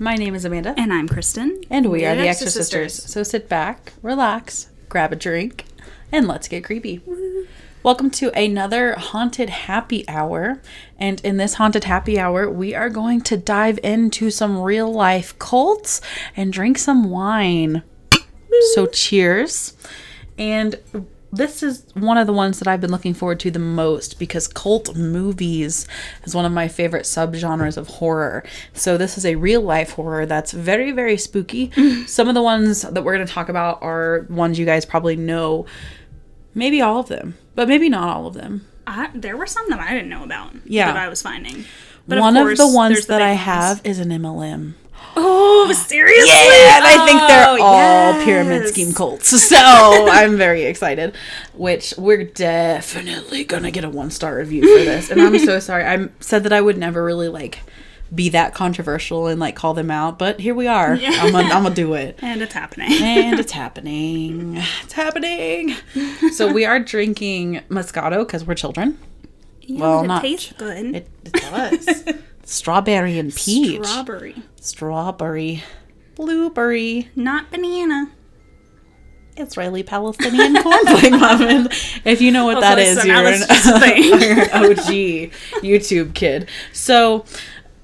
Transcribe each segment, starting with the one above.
My name is Amanda. And I'm Kristin. And we are the Extra Extra Sisters. Sisters. So sit back, relax, grab a drink, and let's get creepy. Welcome to another haunted happy hour. And in this haunted happy hour, we are going to dive into some real life cults and drink some wine. So cheers. And this is one of the ones that I've been looking forward to the most because cult movies is one of my favorite subgenres of horror. So this is a real life horror that's very very spooky. Some of the ones that we're going to talk about are ones you guys probably know. Maybe all of them, but maybe not all of them. I, there were some that I didn't know about. Yeah. That I was finding. But one of, course, the ones the that I ones. have is an MLM. Oh, seriously? and I think they're Oh, all pyramid scheme cults. So I'm very excited. Which we're definitely gonna get a one star review for this. And I'm so sorry. I said that I would never really like be that controversial and like call them out, but here we are. I'm gonna, I'm gonna do it. And it's happening. And it's happening. It's happening. So we are drinking Moscato because we're children. Yeah, well, it not- tastes good. It, it does. Strawberry and peach. Strawberry. Strawberry. Blueberry. Not banana. Israeli Palestinian cornflake muffin. If you know what that is, you're an, that's just a thing. you're an OG YouTube kid. So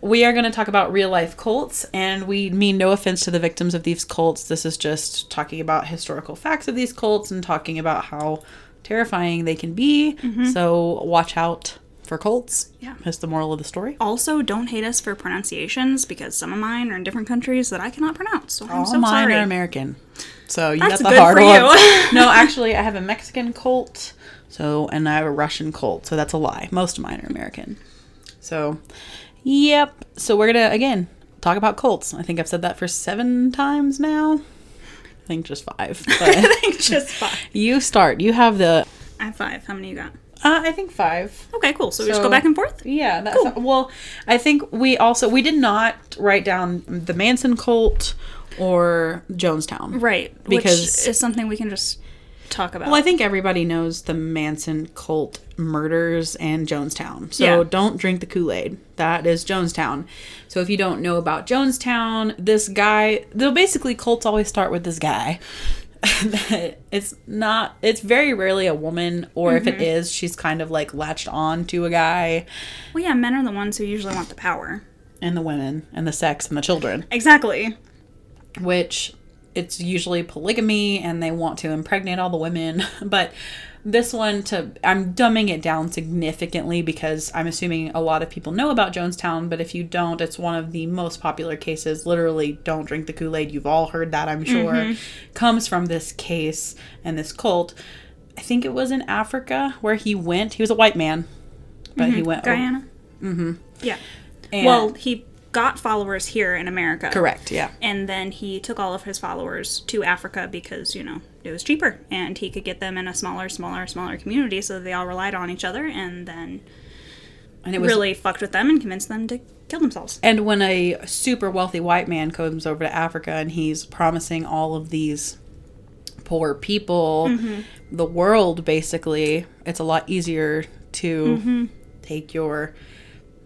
we are going to talk about real life cults, and we mean no offense to the victims of these cults. This is just talking about historical facts of these cults and talking about how terrifying they can be. Mm-hmm. So watch out for cults. Yeah. That's the moral of the story. Also, don't hate us for pronunciations because some of mine are in different countries that I cannot pronounce. So I'm All so mine sorry. are American. So you That's got the hard you. no, actually, I have a Mexican cult. So and I have a Russian cult. So that's a lie. Most of mine are American. So, yep. So we're gonna again talk about cults. I think I've said that for seven times now. I think just five. But I think Just five. you start. You have the. I have five. How many you got? Uh, I think five. Okay, cool. So we just go back and forth? Yeah, that's well. I think we also we did not write down the Manson cult or Jonestown. Right. Because- which is something we can just talk about. Well, I think everybody knows the Manson cult murders and Jonestown. So Yeah. don't drink the Kool Aid. That is Jonestown. So if you don't know about Jonestown, this guy, they'll basically cults always start with this guy. it's not, it's very rarely a woman, or if it mm-hmm. is, she's kind of like latched on to a guy well, yeah, men are the ones who usually want the power. and the women and the sex and the children. Exactly. which it's usually polygamy and they want to impregnate all the women but this one to i'm dumbing it down significantly because i'm assuming a lot of people know about jonestown but if you don't it's one of the most popular cases literally don't drink the kool-aid you've all heard that i'm sure comes from this case and this cult i think it was in africa where he went he was a white man but he went Guyana? Mm-hmm. Yeah. and- well, he got followers here in America. correct yeah And then he took all of his followers to Africa because, you know, it was cheaper. And he could get them in a smaller, smaller, smaller community so they all relied on each other and then and it was really fucked with them and convinced them to kill themselves. And when a super wealthy white man comes over to Africa and he's promising all of these poor people mm-hmm. the world, basically, it's a lot easier to mm-hmm. take your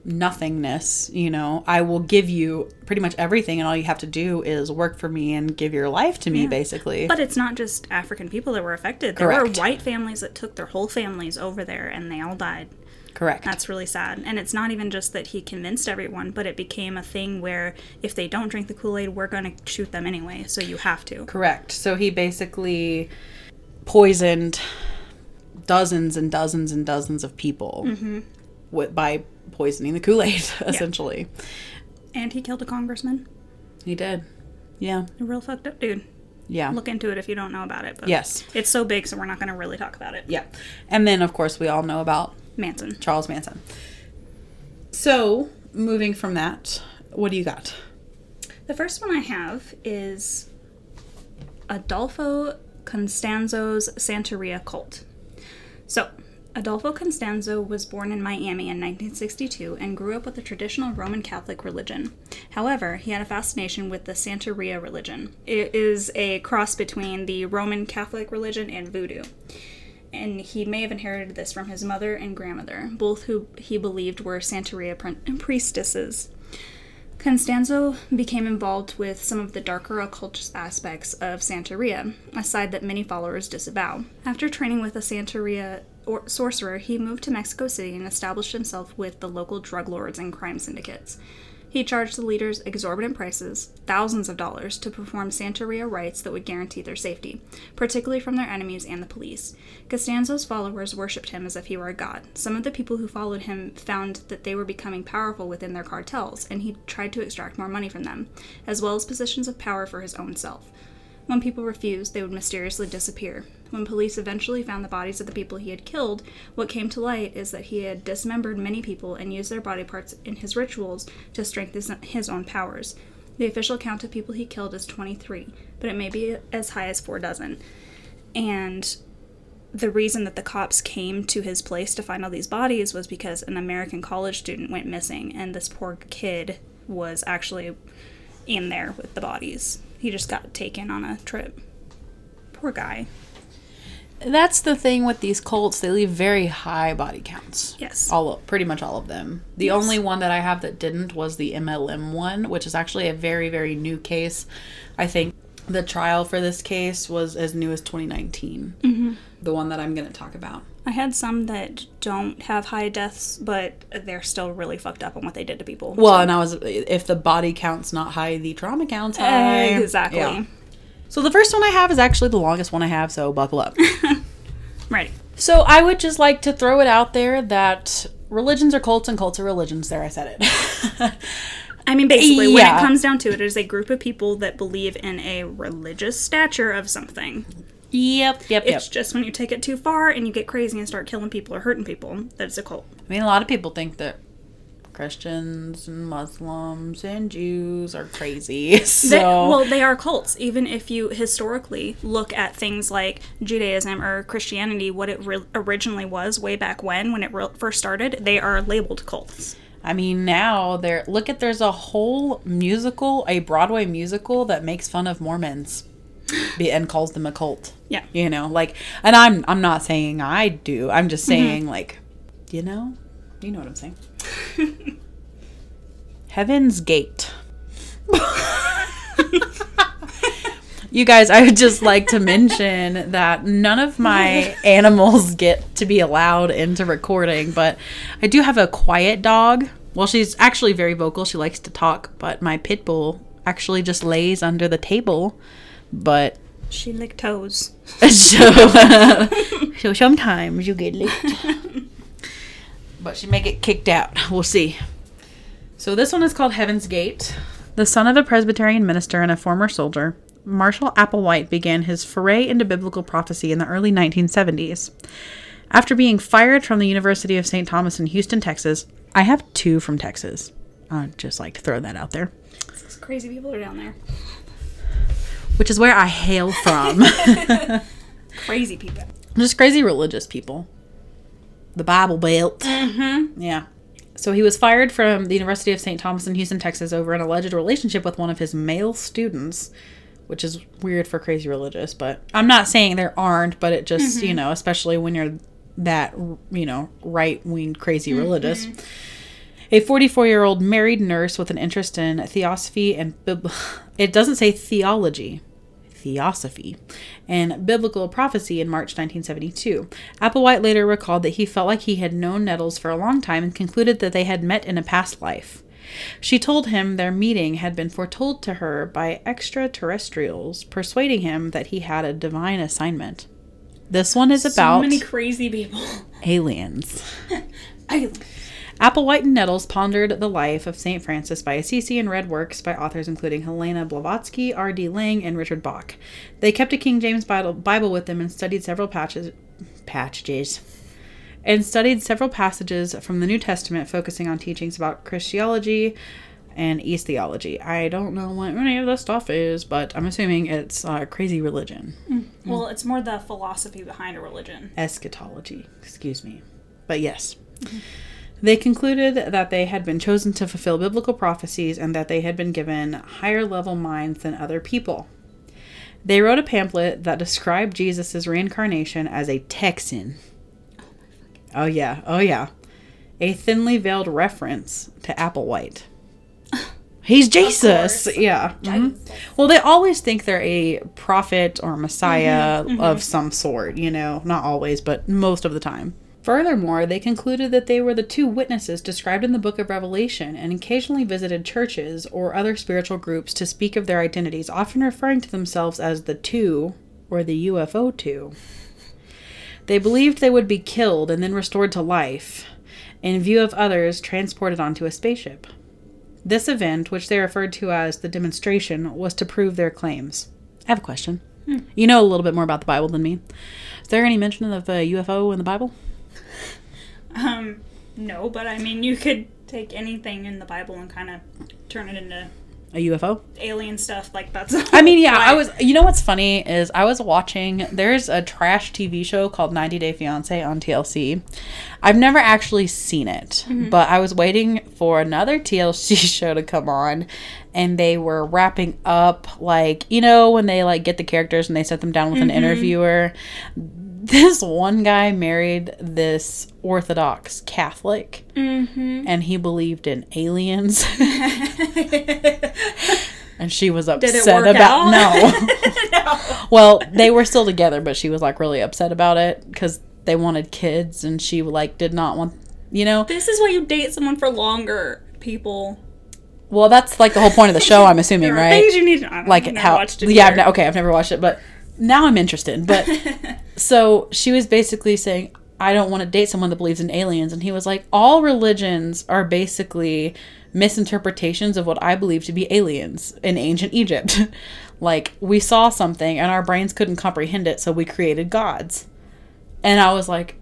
nothingness. You know, I will give you pretty much everything, and all you have to do is work for me and give your life to me, basically. But it's not just African people that were affected. There Correct. were white families that took their whole families over there and they all died. Correct. That's really sad. And it's not even just that he convinced everyone, but it became a thing where if they don't drink the Kool Aid, we're going to shoot them anyway. So you have to. Correct. So he basically poisoned dozens and dozens and dozens of people mm-hmm. with, by poisoning the Kool Aid, essentially. And he killed a congressman. He did. Yeah. A real fucked up dude. Yeah. Look into it if you don't know about it. But Yes. It's so big, so we're not going to really talk about it. Yeah. And then, of course, we all know about Manson. Charles Manson. So, moving from that, what do you got? The first one I have is Adolfo Constanzo's Santeria cult. So, Adolfo Constanzo was born in Miami in 1962 and grew up with the traditional Roman Catholic religion. However, he had a fascination with the Santeria religion. It is a cross between the Roman Catholic religion and voodoo. And he may have inherited this from his mother and grandmother, both who he believed were Santeria priestesses. Constanzo became involved with some of the darker occult aspects of Santeria, a side that many followers disavow. After training with a Santeria or sorcerer, he moved to Mexico City and established himself with the local drug lords and crime syndicates. He charged the leaders exorbitant prices, thousands of dollars, to perform Santeria rites that would guarantee their safety, particularly from their enemies and the police. Constanzo's followers worshipped him as if he were a god. Some of the people who followed him found that they were becoming powerful within their cartels, and he tried to extract more money from them, as well as positions of power for his own self. When people refused, they would mysteriously disappear. When police eventually found the bodies of the people he had killed, what came to light is that he had dismembered many people and used their body parts in his rituals to strengthen his own powers. The official count of people he killed is 23, but it may be as high as four dozen. And the reason that the cops came to his place to find all these bodies was because an American college student went missing, and this poor kid was actually in there with the bodies. He just got taken on a trip. Poor guy. That's the thing with these cults; they leave very high body counts. Yes. all of, pretty much all of them. The Yes. only one that I have that didn't was the MLM one, which is actually a very very new case. I think the trial for this case was as new as 2019. Mm-hmm. The one that I'm going to talk about. I had some that don't have high deaths, but they're still really fucked up on what they did to people. Well, and I was if the body count's not high, the trauma count's high. exactly. Yeah. So the first one I have is actually the longest one I have, so buckle up. Ready. so I would just like to throw it out there that religions are cults and cults are religions. There, I said it. I mean, basically, when it comes down to it, it is a group of people that believe in a religious stature of something. yep, yep, yep. It's just when you take it too far and you get crazy and start killing people or hurting people that it's a cult. I mean, a lot of people think that Christians and Muslims and Jews are crazy. So, They, well, they are cults. Even if you historically look at things like Judaism or Christianity, what it re- originally was way back when, when it re- first started, they are labeled cults. I mean, now there. Look at there's a whole musical, a Broadway musical that makes fun of Mormons, be, and calls them a cult. Yeah. You know, like, and I'm I'm not saying I do. I'm just mm-hmm. saying, like, you know, you know what I'm saying. Heaven's Gate. you guys, I would just like to mention that none of my animals get to be allowed into recording, but I do have a quiet dog. Well, she's actually very vocal. She likes to talk, but my pit bull actually just lays under the table. But She licked toes. so, so sometimes you get licked. but she may get kicked out. We'll see. So this one is called Heaven's Gate. The son of a Presbyterian minister and a former soldier, Marshall Applewhite began his foray into biblical prophecy in the early 1970s. After being fired from the University of St. Thomas in Houston, Texas, I have two from Texas. I'd just like to throw that out there, crazy people are down there. which is where I hail from. Crazy people. just crazy religious people. The Bible Belt. Mm-hmm. Yeah. So he was fired from the University of St. Thomas in Houston, Texas, over an alleged relationship with one of his male students, which is weird for crazy religious. But I'm not saying there aren't, but it just you mm-hmm. know, especially when you're that you know right wing crazy mm-hmm. religious. A 44 year old married nurse with an interest in theosophy and bib- it doesn't say theology theosophy and biblical prophecy in March 1972. Applewhite later recalled that he felt like he had known Nettles for a long time and concluded that they had met in a past life. She told him their meeting had been foretold to her by extraterrestrials, persuading him that he had a divine assignment. This one is about So many crazy people. aliens. Applewhite and Nettles pondered the life of St. Francis by Assisi and read works by authors including Helena Blavatsky, R.D. Laing, and Richard Bach. They kept a King James Bible, with them and studied several patches, passages, and studied several passages from the New Testament, focusing on teachings about Christology and East theology. I don't know what any of this stuff is, but I'm assuming it's uh, crazy religion, well, it's more the philosophy behind a religion. eschatology. Excuse me, but yes. They concluded that they had been chosen to fulfill biblical prophecies and that they had been given higher level minds than other people. They wrote a pamphlet that described Jesus' reincarnation as a Texan. Oh, yeah. Oh, yeah. A thinly veiled reference to Applewhite. He's Jesus. Yeah. mhm. Well, they always think they're a prophet or messiah Mm-hmm, of some sort, you know, not always, but most of the time. Furthermore, they concluded that they were the two witnesses described in the book of Revelation and occasionally visited churches or other spiritual groups to speak of their identities, often referring to themselves as the two or the UFO two. They believed they would be killed and then restored to life, in view of others transported onto a spaceship. This event, which they referred to as the demonstration, was to prove their claims. I have a question. You know a little bit more about the Bible than me. Is there any mention of a UFO in the Bible? Um, no, but I mean, you could take anything in the Bible and kind of turn it into A UFO? alien stuff. Like that's. I mean, yeah, I was. You know what's funny is I was watching. There's a trash TV show called 90 Day Fiance on TLC. I've never actually seen it, mm-hmm. but I was waiting for another TLC show to come on, and they were wrapping up like you know when they like get the characters and they set them down with an mm-hmm. interviewer. This one guy married this Orthodox Catholic, mm-hmm. and he believed in aliens. and she was upset Did it work about out? no. no. Well, they were still together, but she was like really upset about it because they wanted kids, and she like did not want, you know. This is why you date someone for longer, people. Well, that's like the whole point of the show, I'm assuming, right? things you need to. Like how? Yeah, I've ne- okay, I've never watched it, but now I'm interested. But so she was basically saying, I don't want to date someone that believes in aliens, and he was like, all religions are basically misinterpretations of what I believe to be aliens in ancient Egypt. like we saw something and our brains couldn't comprehend it, so we created gods. And I was like,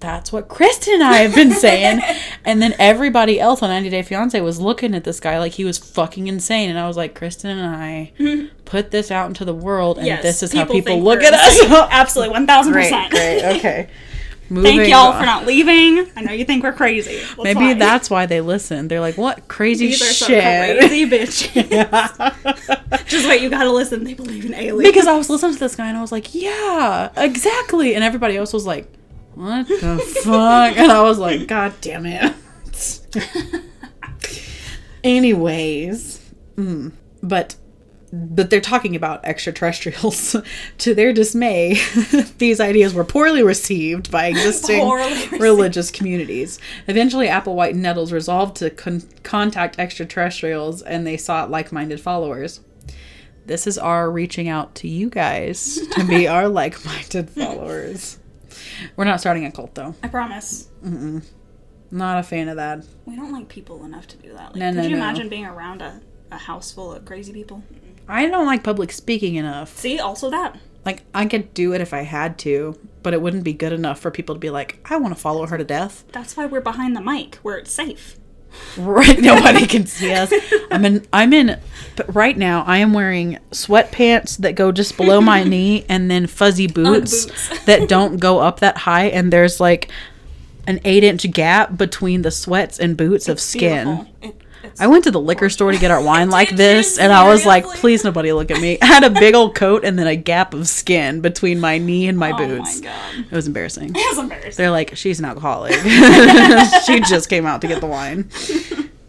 that's what Kristin and I have been saying. and then everybody else on 90 Day Fiance was looking at this guy like he was fucking insane. And I was like, Kristin and I put this out into the world, and Yes, this is how people look at us. Absolutely, 1000%. great, okay. Thank y'all on. for not leaving. I know you think we're crazy. That's Maybe why. that's why they listen. They're like, what crazy These are some shit. crazy bitches. Just wait, you gotta listen. They believe in aliens. because I was listening to this guy and I was like, yeah, exactly. And everybody else was like, what the fuck? And I was like, God damn it. Anyways, mm, but but they're talking about extraterrestrials. to their dismay, these ideas were poorly received by existing received. religious communities. Eventually, Applewhite and Nettles resolved to con- contact extraterrestrials, and they sought like-minded followers. This is our reaching out to you guys to be our like-minded followers. We're not starting a cult, though. I promise. Mm-mm. Not a fan of that. We don't like people enough to do that. Like, No, could no, you no. imagine being around a, a house full of crazy people? I don't like public speaking enough. See, also that. Like, I could do it if I had to, but it wouldn't be good enough for people to be like, I want to follow her to death. That's why we're behind the mic, where it's safe. Right? Nobody can see us. I'm in. I'm in. But right now, I am wearing sweatpants that go just below my knee, and then fuzzy boots, boots. that don't go up that high, and there's like an eight inch gap between the sweats and boots of skin. Beautiful. It, I went to the liquor store to get our wine like this, and I was like, please nobody look at me. I had a big old coat and then a gap of skin between my knee and my oh boots. my god. It was embarrassing. That's embarrassing. They're like, she's an alcoholic. she just came out to get the wine.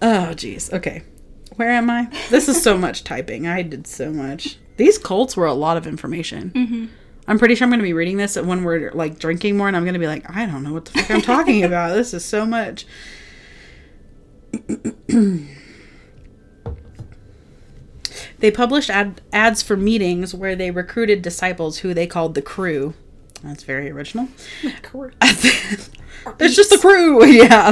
Oh, jeez. Okay. Where am I? This is so much typing. I did so much. These cults were a lot of information. Mm-hmm. I'm pretty sure I'm going to be reading this when we're like drinking more, and I'm going to be like, I don't know what the fuck I'm talking about. This is so much. they published ad- ads for meetings where they recruited disciples who they called the crew. That's very original. There's just a crew, yeah.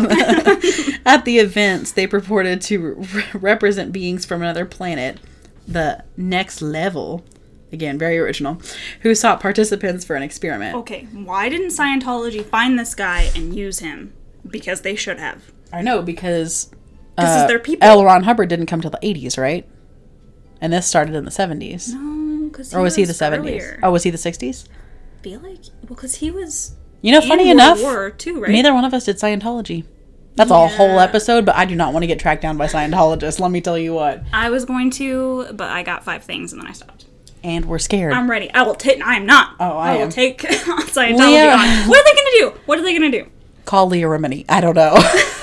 At the events, they purported to re- represent beings from another planet, the next level. Again, very original. Who sought participants for an experiment. Okay, why didn't Scientology find this guy and use him? Because they should have. I know because This uh, is their people. L. Ron Hubbard didn't come till the 80s, right? And this started in the 70s. No, because or was he the 70s? Oh, was he the 60s? feel like well, because he was. You know, funny enough, War too, right? neither one of us did Scientology. That's a whole episode, but I do not want to get tracked down by Scientologists. Let me tell you what. I was going to, but I got five things and then I stopped. And we're scared. I'm ready. I will take. I am not. Oh, I will am. take Scientology Leah- on. What are they gonna do? What are they gonna do? Call Leah Remini. I don't know.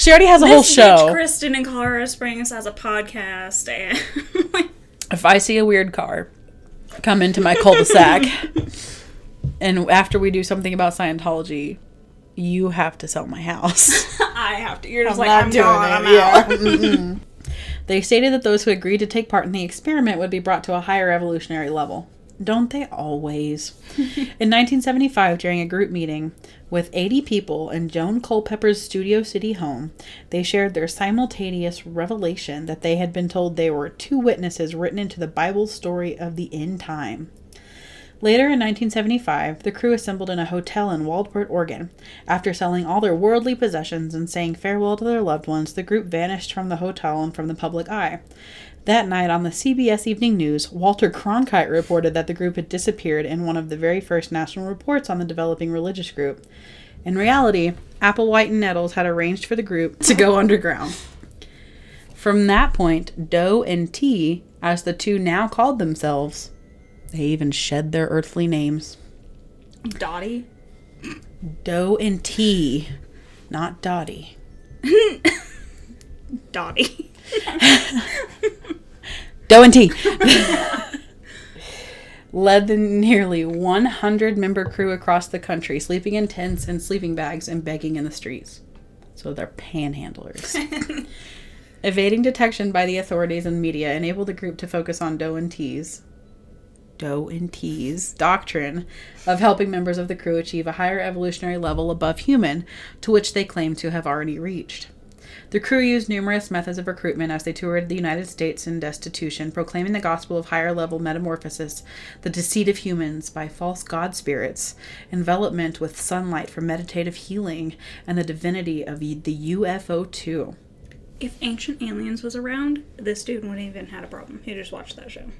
She already has a whole show. Kristin in Colorado Springs has a podcast, and if I see a weird car come into my cul-de-sac, and after we do something about Scientology, you have to sell my house. I have to. You're just I'm like I'm doing gone. it, I'm yeah. Mm-mm. they stated that those who agreed to take part in the experiment would be brought to a higher evolutionary level. Don't they always? in 1975, during a group meeting with 80 people in Joan Culpepper's Studio City home, they shared their simultaneous revelation that they had been told they were two witnesses written into the Bible story of the end time. Later in 1975, the crew assembled in a hotel in Waldport, Oregon. After selling all their worldly possessions and saying farewell to their loved ones, the group vanished from the hotel and from the public eye. That night on the CBS Evening News, Walter Cronkite reported that the group had disappeared in one of the very first national reports on the developing religious group. In reality, Applewhite and Nettles had arranged for the group to go underground. From that point, Doe and T, as the two now called themselves, they even shed their earthly names. Dottie. Doe and T, not Dottie. Dottie. Doe and T. Led the nearly 100 member crew across the country, sleeping in tents and sleeping bags and begging in the streets. So they're panhandlers. Evading detection by the authorities and media enabled the group to focus on Doe and T's Doe and T's doctrine of helping members of the crew achieve a higher evolutionary level above human, to which they claim to have already reached. The crew used numerous methods of recruitment as they toured the United States in destitution, proclaiming the gospel of higher level metamorphosis, the deceit of humans by false god spirits, envelopment with sunlight for meditative healing, and the divinity of the UFO 2. If Ancient Aliens was around, this dude wouldn't even had a problem. He just watched that show.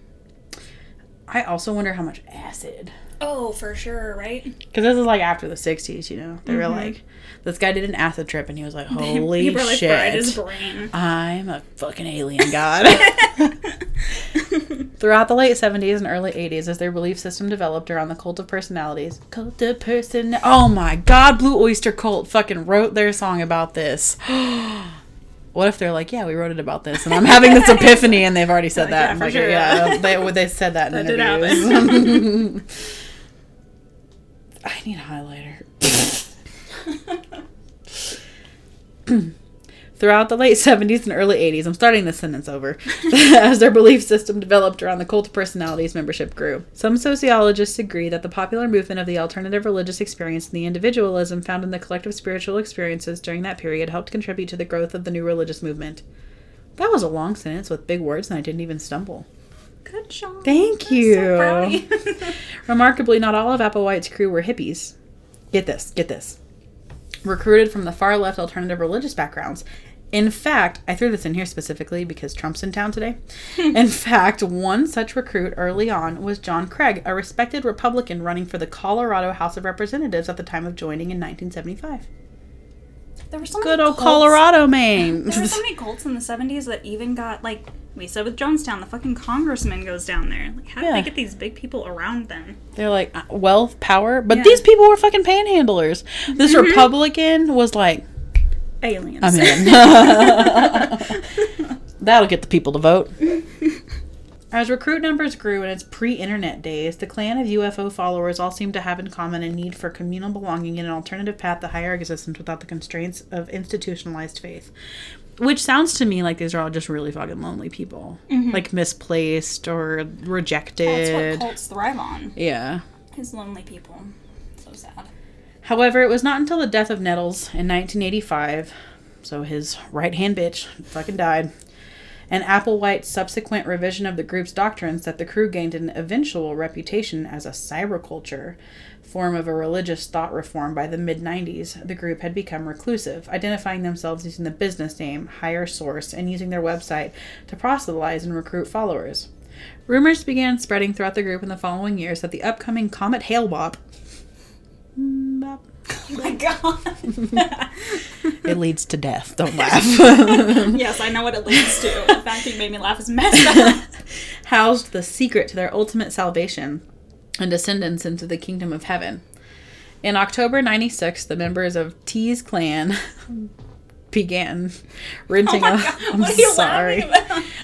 I also wonder how much acid. Oh, for sure, right? Because this is like after the 60s, you know? They were mm-hmm. like, this guy did an acid trip and he was like, holy he probably fried his shit. brain. I'm a fucking alien god. Throughout the late 70s and early 80s, as their belief system developed around the cult of personalities, cult of person. Oh my god, Blue Oyster Cult fucking wrote their song about this. What if they're like, yeah, we wrote it about this, and I'm having this epiphany, and they've already said Like, that. yeah, like, sure. yeah, they, they said that in That interviews. I need a highlighter. Throughout the late 70s and early 80s, I'm starting this sentence over, as their belief system developed around the cult of personalities membership grew. Some sociologists agree that the popular movement of the alternative religious experience and the individualism found in the collective spiritual experiences during that period helped contribute to the growth of the new religious movement. That was a long sentence with big words, and I didn't even stumble. Good job. Thank I'm you. so you. Remarkably, not all of Applewhite's crew were hippies. Get this, get this. Recruited from the far left alternative religious backgrounds. In fact, I threw this in here specifically because Trump's in town today. in fact, one such recruit early on was John Craig, a respected Republican running for the Colorado House of Representatives at the time of joining in 1975. there were so Good old cults- Colorado man. There were so many cults in the 70s that even got, like, we said with Jonestown, the fucking congressman goes down there. Like, how Yeah. they get these big people around them? They're like uh, wealth, power, but Yeah. these people were fucking panhandlers. This Republican was like, Aliens. I'm in. That'll get the people to vote. As recruit numbers grew in its pre internet days, the clan of UFO followers all seemed to have in common a need for communal belonging and an alternative path to higher existence without the constraints of institutionalized faith. Which sounds to me like these are all just really fucking lonely people. Mm-hmm. Like misplaced or That's rejected. what cults thrive on, yeah. is lonely people. So sad. However, it was not until the death of Nettles in 1985, so his right hand bitch fucking died, and Applewhite's subsequent revision of the group's doctrines that the crew gained an eventual reputation as a cyberculture, form of a religious thought reform by the mid 90s. The group had become reclusive, identifying themselves using the business name Higher Source and using their website to proselytize and recruit followers. Rumors began spreading throughout the group in the following years that the upcoming Comet Hale-Bopp Mm, bop. Mm, oh my god. It leads to death. Don't laugh. yes, I know what it leads to. The fact that you made me laugh is messed up. Housed the secret to their ultimate salvation and descendants into the kingdom of heaven. In October 96, the members of T's clan, began renting Oh a. God, I'm sorry.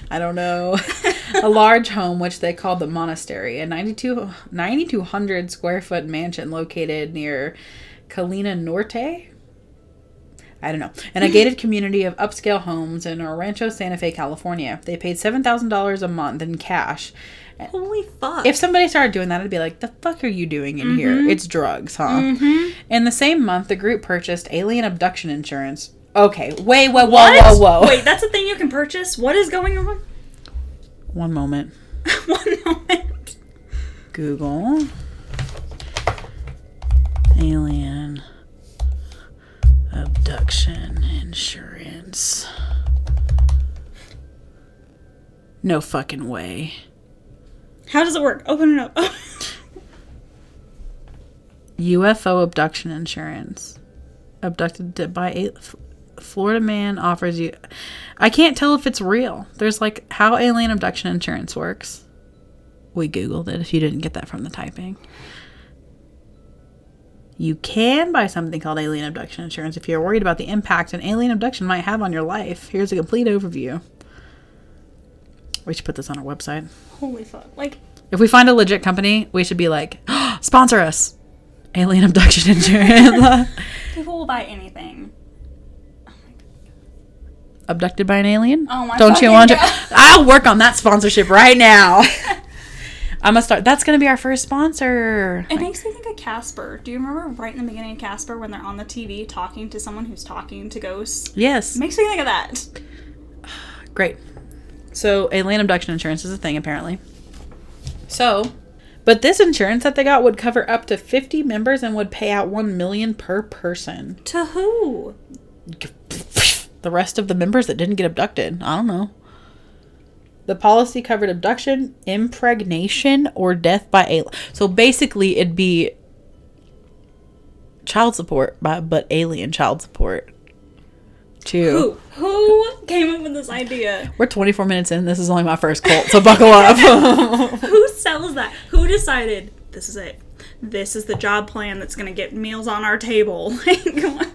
I don't know. a large home, which they called the monastery, a 92 9,200 square foot mansion located near Colina Norte. I don't know. In a gated community of upscale homes in Rancho Santa Fe, California. They paid $7,000 a month in cash. Holy fuck. If somebody started doing that, I'd be like, the fuck are you doing in here? Mm-hmm. It's drugs, huh? In the same month, the group purchased alien abduction insurance. Okay, wait, whoa, whoa, what? whoa, whoa. Wait, that's a thing you can purchase? What is going on? One moment. One moment. Google alien abduction insurance. No fucking way. How does it work? Open it up. UFO abduction insurance. Abducted by a F- Florida man offers you. I can't tell if it's real. There's like how alien abduction insurance works. We Googled it if you didn't get that from the typing. You can buy something called alien abduction insurance if you're worried about the impact an alien abduction might have on your life. Here's a complete overview. We should put this on our website. Oh Holy fuck. Like, If we find a legit company, we should be like, sponsor us. Alien abduction insurance. people will buy anything. Abducted by an alien? Oh my Don't you want to? I'll work on that sponsorship right now. I'm gonna start. That's gonna be our first sponsor. It makes me think of Casper. Do you remember right in the beginning of Casper when they're on the TV talking to someone who's talking to ghosts? Yes, It makes me think of that. great. So alien abduction insurance is a thing apparently. So, but this insurance that they got would cover up to 50 members and would pay out 1 million per person. To who? The rest of the members that didn't get abducted. I don't know. The policy covered abduction, impregnation, or death by alien. So basically, it'd be child support, by, but alien child support. Too. Who? Who came up with this idea? We're 24 minutes in. This is only my first cult, so buckle up. Who sells that? Who decided this is it? This is the job plan that's going to get meals on our table. Come on.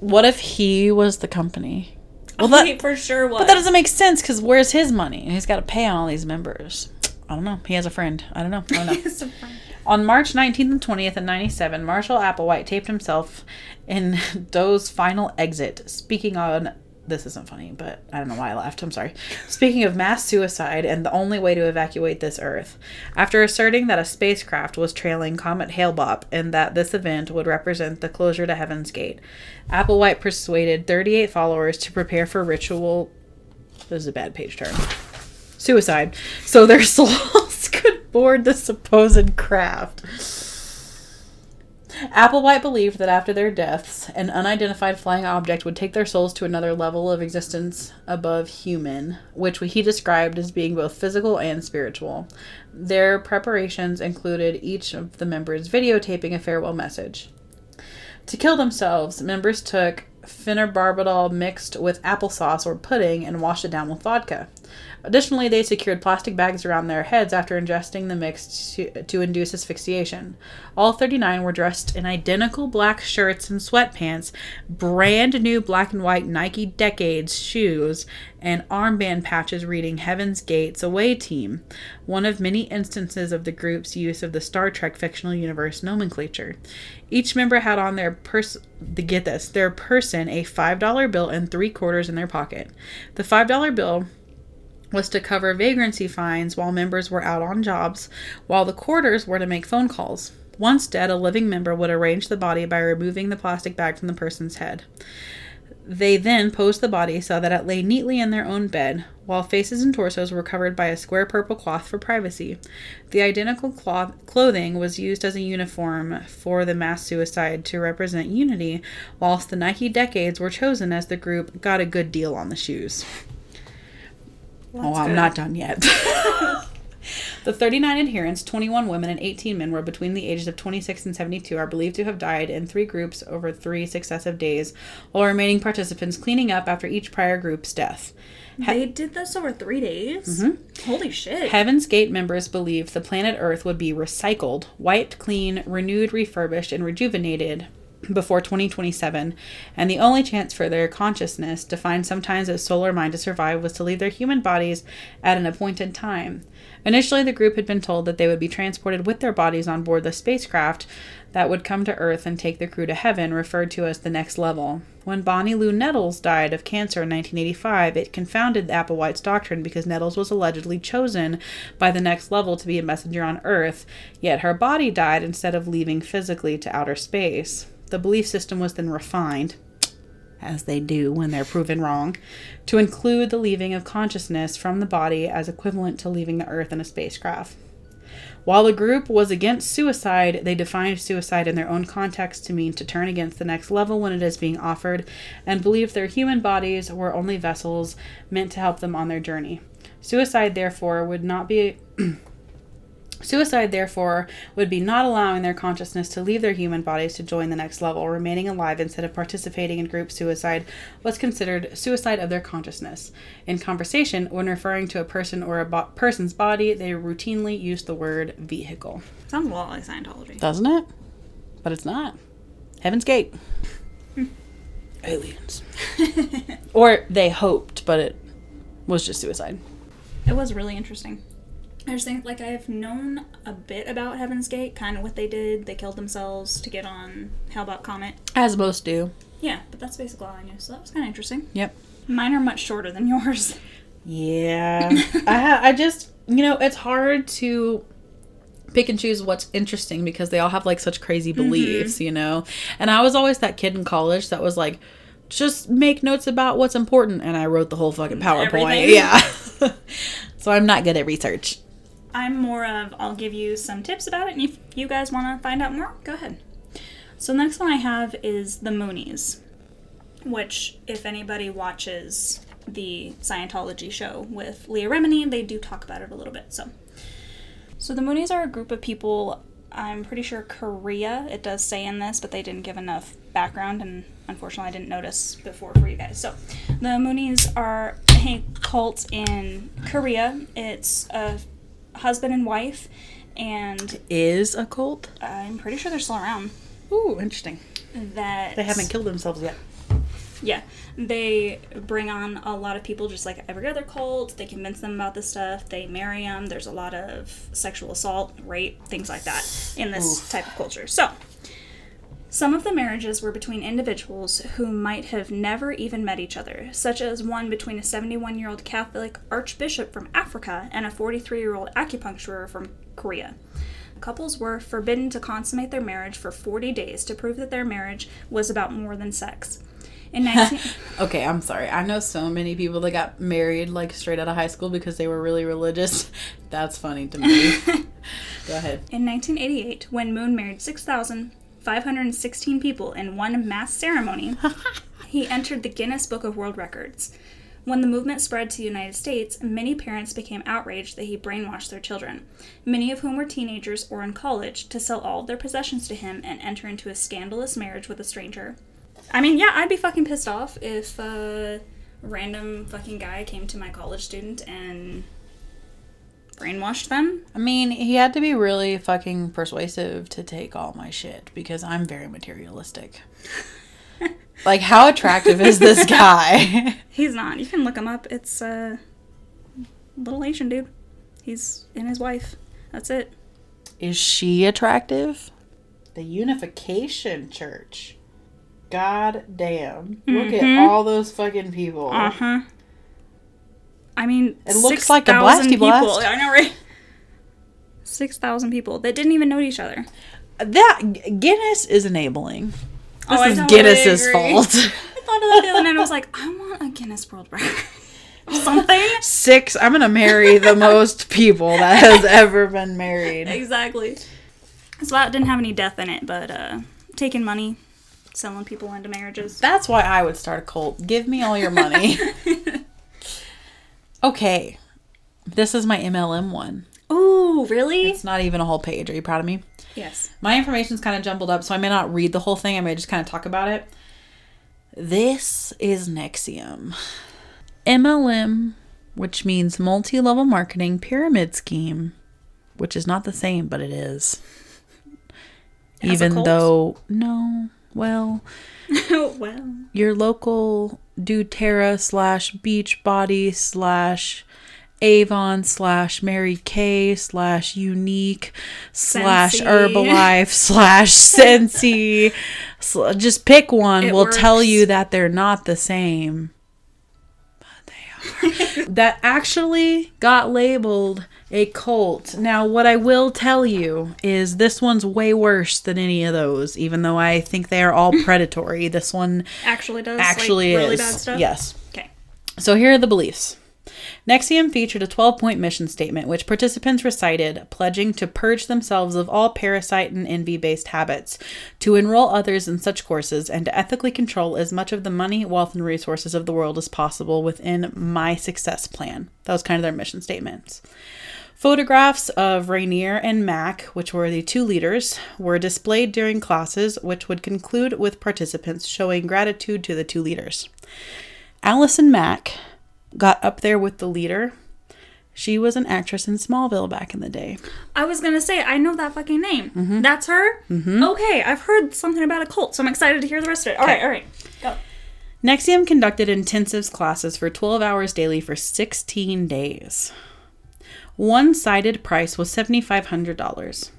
What if he was the company? Well, that, Wait, for sure was. but that doesn't make sense because where's his money? He's got to pay on all these members. I don't know. He has a friend. I don't know. I don't know. It's so funny. On March 19th and 20th of 97, Marshall Applewhite taped himself in Doe's final exit, speaking on. This isn't funny, but I don't know why I laughed. I'm sorry. Speaking of mass suicide and the only way to evacuate this Earth, after asserting that a spacecraft was trailing Comet Hale-Bopp and that this event would represent the closure to Heaven's Gate, Applewhite persuaded 38 followers to prepare for ritual. This is a bad page turn suicide so their souls could board the supposed craft. Applewhite believed that after their deaths, an unidentified flying object would take their souls to another level of existence above human, which he described as being both physical and spiritual. Their preparations included each of the members videotaping a farewell message. To kill themselves, members took phenobarbital mixed with applesauce or pudding and washed it down with vodka. Additionally, they secured plastic bags around their heads after ingesting the mix to, to induce asphyxiation. All 39 were dressed in identical black shirts and sweatpants, brand new black and white Nike Decades shoes, and armband patches reading Heaven's Gates Away Team, one of many instances of the group's use of the Star Trek fictional universe nomenclature. Each member had on their pers- to get this, their person a $5 bill and three quarters in their pocket. The $5 bill was to cover vagrancy fines while members were out on jobs, while the quarters were to make phone calls. Once dead, a living member would arrange the body by removing the plastic bag from the person's head. They then posed the body so that it lay neatly in their own bed, while faces and torsos were covered by a square purple cloth for privacy. The identical cloth clothing was used as a uniform for the mass suicide to represent unity, whilst the Nike Decades were chosen as the group got a good deal on the shoes. Oh, I'm good. not done yet. The 39 adherents, 21 women and 18 men, were between the ages of 26 and 72, are believed to have died in three groups over three successive days, while remaining participants cleaning up after each prior group's death. They did this over three days? Mm-hmm. Holy shit. Heaven's Gate members believed the planet Earth would be recycled, wiped clean, renewed, refurbished, and rejuvenated before 2027, and the only chance for their consciousness, defined sometimes as soul or mind, to survive was to leave their human bodies at an appointed time. Initially, the group had been told that they would be transported with their bodies on board the spacecraft that would come to Earth and take the crew to heaven, referred to as the next level. When Bonnie Lou Nettles died of cancer in 1985, it confounded the Applewhite's doctrine because Nettles was allegedly chosen by the next level to be a messenger on Earth, yet her body died instead of leaving physically to outer space. The belief system was then refined, as they do when they're proven wrong, to include the leaving of consciousness from the body as equivalent to leaving the Earth in a spacecraft. While the group was against suicide, they defined suicide in their own context to mean to turn against the next level when it is being offered, and believed their human bodies were only vessels meant to help them on their journey. Suicide, therefore, would not be Suicide, therefore, would be not allowing their consciousness to leave their human bodies to join the next level. Remaining alive instead of participating in group suicide was considered suicide of their consciousness. In conversation, when referring to a person or a bo- person's body, they routinely use the word vehicle. Sounds a lot like Scientology. Doesn't it? But it's not. Heaven's Gate. Aliens. or they hoped, but it was just suicide. It was really interesting. I just think, like, I've known a bit about Heaven's Gate, kind of what they did. They killed themselves to get on Hale-Bopp Comet. As most do. Yeah, but that's basically all I knew, so that was kind of interesting. Yep. Mine are much shorter than yours. Yeah. I ha- I just, you know, it's hard to pick and choose what's interesting because they all have like such crazy mm-hmm. beliefs, you know. And I was always that kid in college that was like just make notes about what's important and I wrote the whole fucking mm, PowerPoint. Everything. Yeah. so I'm not good at research. I'm more of I'll give you some tips about it, and if you guys want to find out more, go ahead. So the next one I have is the Moonies, which if anybody watches the Scientology show with Leah Remini, they do talk about it a little bit. So, so the Moonies are a group of people. I'm pretty sure Korea. It does say in this, but they didn't give enough background, and unfortunately, I didn't notice before for you guys. So, the Moonies are a cult in Korea. It's a husband and wife, and Is a cult? I'm pretty sure they're still around. Ooh, interesting. That They haven't killed themselves yet. Yeah, they bring on a lot of people just like every other cult. They convince them about this stuff. They marry them. There's a lot of sexual assault, rape, things like that in this type of culture. So, some of the marriages were between individuals who might have never even met each other, such as one between a 71 year old Catholic archbishop from Africa and a 43 year old acupuncturer from Korea. Couples were forbidden to consummate their marriage for 40 days to prove that their marriage was about more than sex. In 19- Okay, I'm sorry. I know so many people that got married like straight out of high school because they were really religious. That's funny to me. Go ahead. In 1988, when Moon married 6,516 people in one mass ceremony, he entered the Guinness Book of World Records. When the movement spread to the United States, many parents became outraged that he brainwashed their children, many of whom were teenagers or in college, to sell all their possessions to him and enter into a scandalous marriage with a stranger. I mean, yeah, I'd be fucking pissed off if a random fucking guy came to my college student and brainwashed them. I mean, he had to be really fucking persuasive to take all my shit because I'm very materialistic. like, how attractive is this guy? He's not. You can look him up. It's a uh, little Asian dude. He's in his wife. That's it. is she attractive? The Unification Church. God damn. Look at all those fucking people. Uh huh. I mean, It looks 6,000 like the Blasty people. Blast. I know, right? Six thousand people that didn't even know each other. That Guinness is enabling. This Oh, is totally Guinness's agree. fault. I thought of that the other night. I was like, I want a Guinness World Record. Something. Six. I'm gonna marry the most people that has ever been married. exactly. So that didn't have any death in it, but uh, taking money, selling people into marriages. That's why I would start a cult. Give me all your money. Okay. This is my MLM one. Ooh, really? It's not even a whole page. Are you proud of me? yes. My information's kind of jumbled up, so I may not read the whole thing. I may just kind of talk about it. This is NXIVM. MLM, which means multi level marketing pyramid scheme, which is not the same, but it is. Even though, no. Well, well, your local doTERRA slash Beachbody slash Avon slash Mary Kay slash Younique slash. Herbalife slash Scentsy. sl- Just pick one. It will tell you that they're not the same. But they are. that actually got labeled a cult. Now, what I will tell you is this one's way worse than any of those, even though I think they are all predatory. This one actually does actually like, really is. bad stuff. Yes. Okay. So here are the beliefs. NXIVM featured a 12 point mission statement, which participants recited, pledging to purge themselves of all parasite and envy based habits, to enroll others in such courses, and to ethically control as much of the money, wealth, and resources of the world as possible within my success plan. That was kind of their mission statements. Photographs of Raniere and Mack, which were the two leaders, were displayed during classes, which would conclude with participants showing gratitude to the two leaders. Allison Mack got up there with the leader. She was an actress in Smallville back in the day. I was gonna say I know that fucking name. Mm-hmm. That's her. Okay, I've heard something about a cult, so I'm excited to hear the rest of it. All right, all right, go. NXIVM conducted intensives classes for 12 hours daily for 16 days. One sided price was $7,500.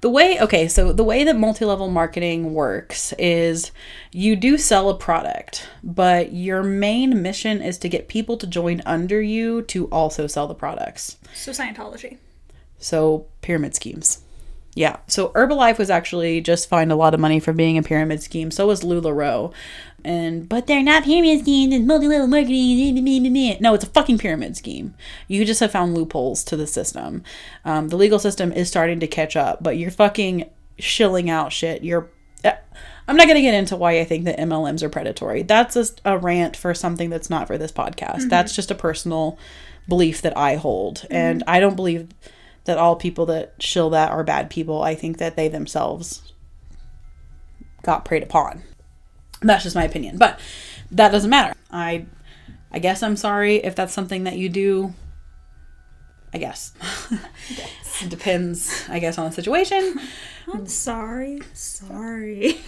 The way, okay, so the way that multi level marketing works is you do sell a product, but your main mission is to get people to join under you to also sell the products. So Scientology. So pyramid schemes. Yeah. So Herbalife was actually just fined a lot of money for being a pyramid scheme. So was LuLaRoe. And but they're not pyramid schemes, it's multi-level marketing. No, it's a fucking pyramid scheme. You just have found loopholes to the system. Um, the legal system is starting to catch up, but you're fucking shilling out shit. You're uh, I'm not going to get into why I think that MLMs are predatory. That's just a rant for something that's not for this podcast. That's just a personal belief that I hold. And I don't believe that all people that shill that are bad people. I think that they themselves got preyed upon. That's just my opinion. But that doesn't matter. I I guess I'm sorry if that's something that you do. I guess. it depends, I guess, on the situation. I'm sorry. Sorry.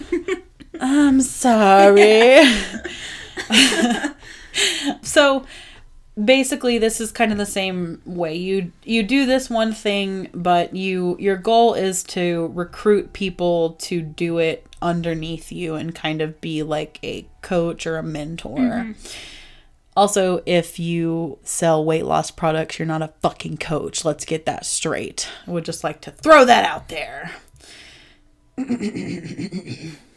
I'm sorry. so basically this is kind of the same way. You you do this one thing but you your goal is to recruit people to do it underneath you and kind of be like a coach or a mentor. Mm-hmm. Also if you sell weight loss products you're not a fucking coach. Let's get that straight. I would just like to throw that out there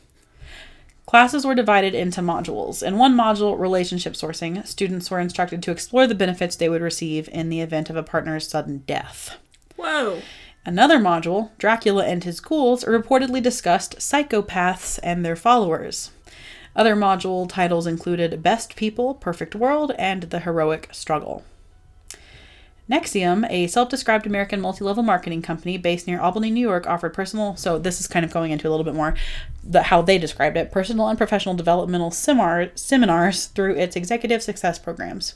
Classes were divided into modules. In one module, relationship sourcing, students were instructed to explore the benefits they would receive in the event of a partner's sudden death. Whoa. Another module, Dracula and his ghouls, reportedly discussed psychopaths and their followers. Other module titles included Best People, Perfect World, and The Heroic Struggle. NXIVM, a self described American multi level marketing company based near Albany, New York, offered personal, so this is kind of going into a little bit more the, how they described it personal and professional developmental seminar, seminars through its executive success programs.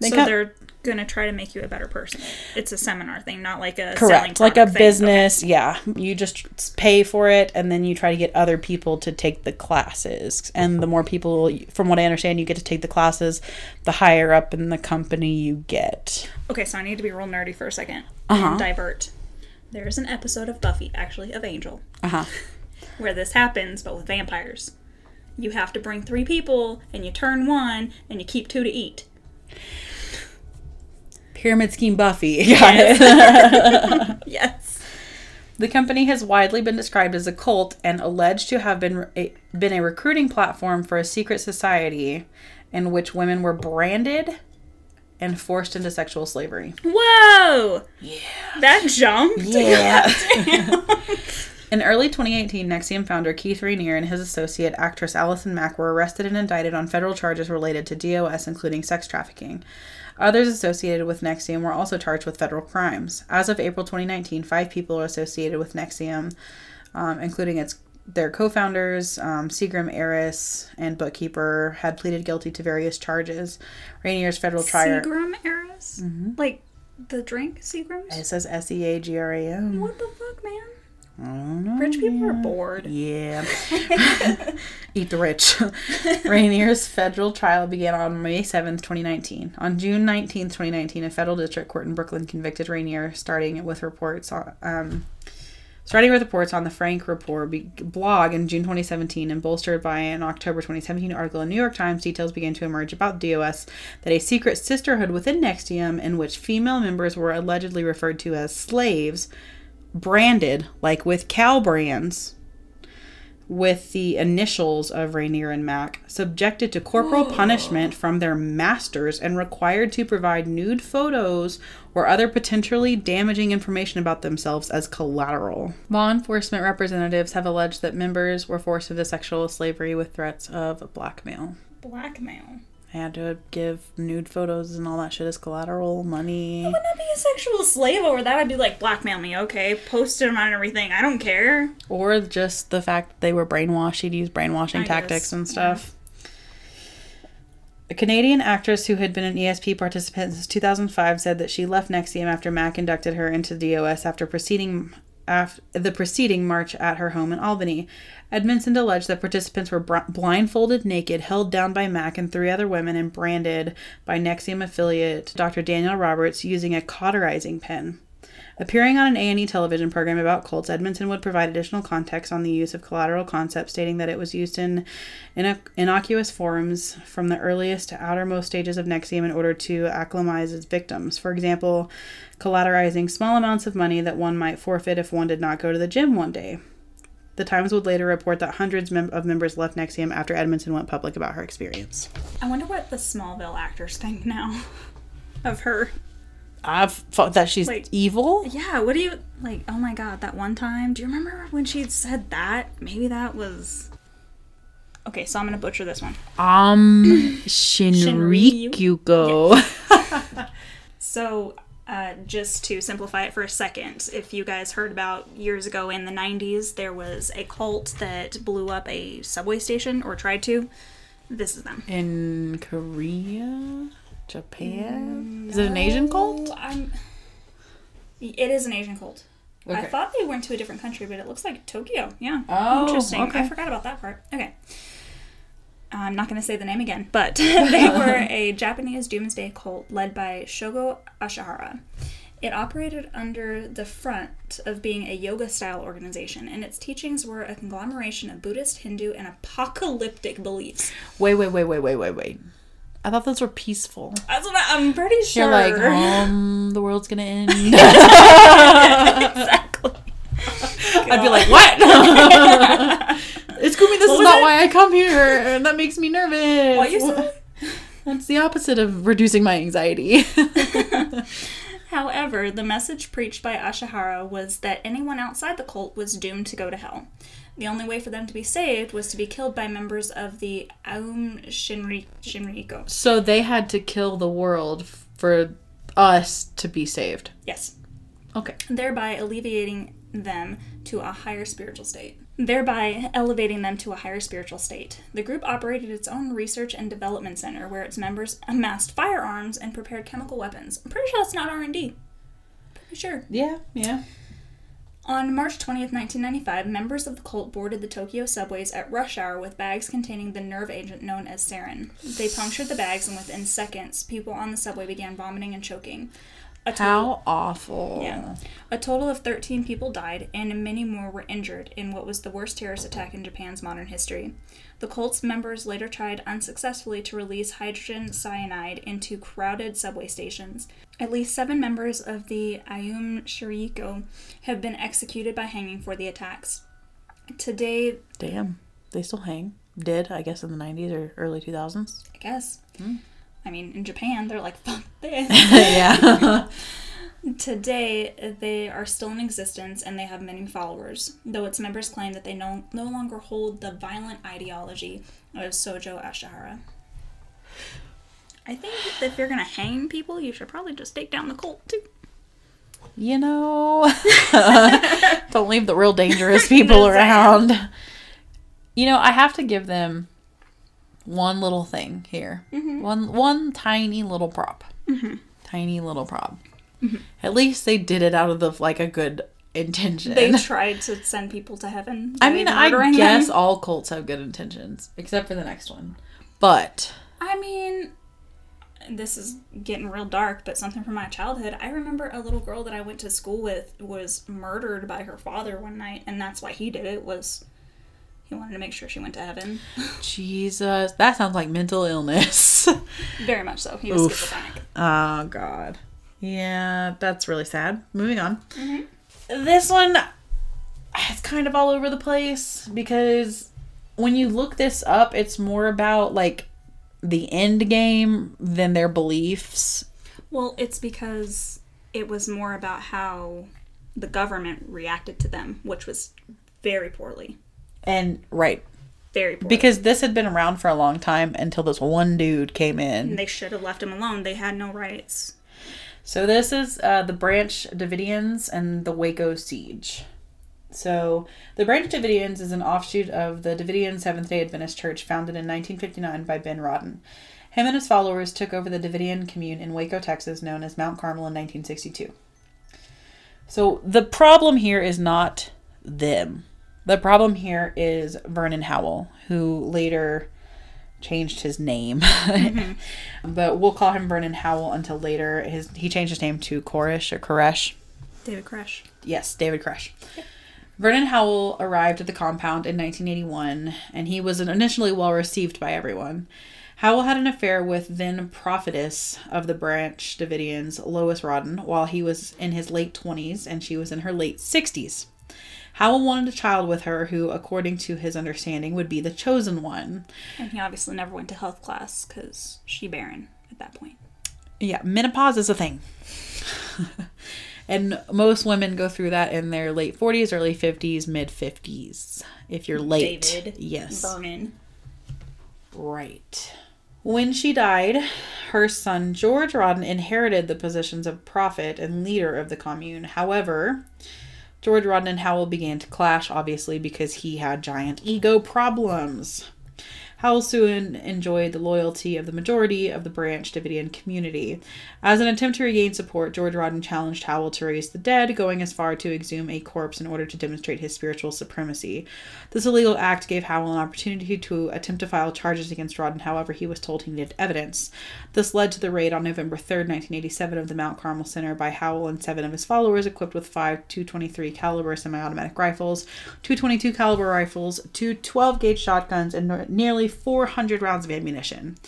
They so co- they're gonna try to make you a better person. It's a seminar thing, not like a selling Correct. Like a thing. business. Yeah. You just pay for it and then you try to get other people to take the classes. And the more people, from what I understand, you get to take the classes, the higher up in the company you get. Okay. okay, so I need to be real nerdy for a 2nd Uh-huh. and divert. There's an episode of Buffy, actually of Angel, Uh huh. where this happens, but with vampires. You have to bring three people, and you turn one, and you keep two to eat. Pyramid Scheme Buffy. It. Yes. The company has widely been described as a cult and alleged to have been a, been a recruiting platform for a secret society in which women were branded and forced into sexual slavery. Whoa! Yeah. That jumped. Yeah. In early 2018, NXIVM founder Keith Raniere and his associate actress Allison Mack were arrested and indicted on federal charges related to DOS, including sex trafficking. Others associated with NXIVM were also charged with federal crimes. As of April 2019, five people are associated with NXIVM, um, including its their co-founders, um, Seagram Eris and bookkeeper, had pleaded guilty to various charges. Raniere's federal trial. Seagram Eris? Mm-hmm. Like the drink Seagrams? It says S E A G R A M. What the fuck, man? Know, rich people are bored. Yeah. Eat the rich. Raniere's federal trial began on May 7th, 2019. On June 19th, 2019, a federal district court in Brooklyn convicted Raniere, starting with reports on. Um, Starting with reports on the Frank Report be- blog in June 2017 and bolstered by an October 2017 article in New York Times, details began to emerge about DOS that a secret sisterhood within NXIVM, in which female members were allegedly referred to as slaves, branded like with cow brands with the initials of Raniere and Mack, subjected to corporal punishment from their masters and required to provide nude photos or other potentially damaging information about themselves as collateral. Law enforcement representatives have alleged that members were forced into sexual slavery with threats of blackmail. Blackmail. They had to give nude photos and all that shit as collateral, money. I Wouldn't be a sexual slave over that? I'd be like, blackmail me, okay? Post it on everything. I don't care. Or just the fact that they were brainwashed. He'd use brainwashing I tactics guess, and stuff. A Canadian actress who had been an ESP participant since 2005 said that she left NXIVM after Mack inducted her into DOS after proceeding after the preceding march at her home in Albany. Edmondson alleged that participants were blindfolded, naked, held down by Mack and three other women, and branded by NXIVM affiliate Dr. Daniel Roberts using a cauterizing pen. Appearing on an A&E television program about cults, Edmondson would provide additional context on the use of collateral concepts, stating that it was used in, in innocuous forms from the earliest to outermost stages of NXIVM in order to acclimatize its victims. For example, collateralizing small amounts of money that one might forfeit if one did not go to the gym one day. The Times would later report that hundreds mem- of members left NXIVM after Edmondson went public about her experience. I wonder what the Smallville actors think now of her. I've thought that she's Like- evil. Yeah, what do you like? Oh my god, that one time. Do you remember when she said that? Maybe that was. Okay, so I'm gonna butcher this one. Um, Shinrikugo. So, uh, just to simplify it for a second, if you guys heard about years ago in the 90s, there was a cult that blew up a subway station or tried to. This is them. In Korea, Japan. Mm, is it an Asian cult? I'm... It is an Asian cult. I thought they went to a different country, but it looks like Tokyo. Yeah. Oh, Interesting. okay. I forgot about that part. Okay. I'm not going to say the name again, but they were a Japanese doomsday cult led by Shogo Ashihara. It operated under the front of being a yoga style organization, and its teachings were a conglomeration of Buddhist, Hindu, and apocalyptic beliefs. Wait, wait, wait, wait, wait, wait, wait. I thought those were peaceful. That's what I, I'm pretty sure. You're like, um, the world's gonna end. exactly. I'd be like, what? Excuse me, this is not it? why I come here, and that makes me nervous. What you said? That's the opposite of reducing my anxiety. However, the message preached by Ashihara was that anyone outside the cult was doomed to go to hell. The only way for them to be saved was to be killed by members of the Aum Shinri- Shinriko. so they had to kill the world for us to be saved. Yes. Okay. Thereby alleviating them to a higher spiritual state. Thereby elevating them to a higher spiritual state. The group operated its own research and development center where its members amassed firearms and prepared chemical weapons. I'm pretty sure that's not R&D. Pretty sure. Yeah, yeah. On March 20th, 1995, members of the cult boarded the Tokyo subways at rush hour with bags containing the nerve agent known as sarin. They punctured the bags, and within seconds, people on the subway began vomiting and choking. A total, How awful. yeah. A total of 13 people died, and many more were injured in what was the worst terrorist attack in Japan's modern history. The cult's members later tried unsuccessfully to release hydrogen cyanide into crowded subway stations. At least seven members of the Ayum Shiriko have been executed by hanging for the attacks. Today, Damn. They still hang. Did, I guess, in the 90s or early 2000s. I guess. Hmm. I mean, in Japan, they're like, fuck this. yeah. Today, they are still in existence and they have many followers, though its members claim that they no, no longer hold the violent ideology of Sojo Ashihara. I think if you're gonna hang people, you should probably just take down the cult too. you know, don't leave the real dangerous people around. You know, I have to give them one little thing here. Mm-hmm. One one tiny little prop. Mm-hmm. Tiny little prop. Mm-hmm. At least they did it out of the like a good intention. They tried to send people to heaven. I mean, I guess them. all cults have good intentions, except for the next one. But I mean, this is getting real dark, but something from my childhood. I remember a little girl that I went to school with was murdered by her father one night, and that's why he did it. Was he wanted to make sure she went to heaven? Jesus, that sounds like mental illness. Very much so. He was Oof. schizophrenic. oh God. Yeah, that's really sad. Moving on. Mhm. This one, it's kind of all over the place because when you look this up, it's more about like the end game than their beliefs. Well, it's because it was more about how the government reacted to them, which was very poorly. And right, Very poorly. because this had been around for a long time until this one dude came in. And they should have left him alone. They had no rights. So this is uh, the Branch Davidians and the Waco Siege. So the Branch Davidians is an offshoot of the Davidian Seventh Day Adventist Church founded in 1959 by Ben Roden. Him and his followers took over the Davidian commune in Waco, Texas, known as Mount Carmel in 1962. So the problem here is not them. The problem here is Vernon Howell, who later changed his name. Mm-hmm. but we'll call him Vernon Howell until later. His he changed his name to Koresh or Koresh. David Koresh. Yes, David Koresh. Vernon Howell arrived at the compound in 1981, and he was initially well received by everyone. Howell had an affair with then prophetess of the Branch Davidians, Lois Roden, while he was in his late 20s and she was in her late 60s. Howell wanted a child with her who, according to his understanding, would be the chosen one. And he obviously never went to health class because she barren at that point. Yeah, menopause is a thing. and most women go through that in their late 40s, early 50s, mid 50s. If you're late. David. Yes. Vernon. Right. When she died, her son George Roden inherited the positions of prophet and leader of the commune. However, George Roden and Howell began to clash, obviously, because he had giant ego problems. Howell soon enjoyed the loyalty of the majority of the Branch Davidian community. As an attempt to regain support, George Roden challenged Howell to raise the dead, going as far to exhume a corpse in order to demonstrate his spiritual supremacy. This illegal act gave Howell an opportunity to attempt to file charges against Roden, however, he was told he needed evidence. This led to the raid on November 3, 1987, of the Mount Carmel Center by Howell and seven of his followers, equipped with five 223 caliber semi-automatic rifles, two 22 caliber rifles, two 12 gauge shotguns, and nearly 400 rounds of ammunition.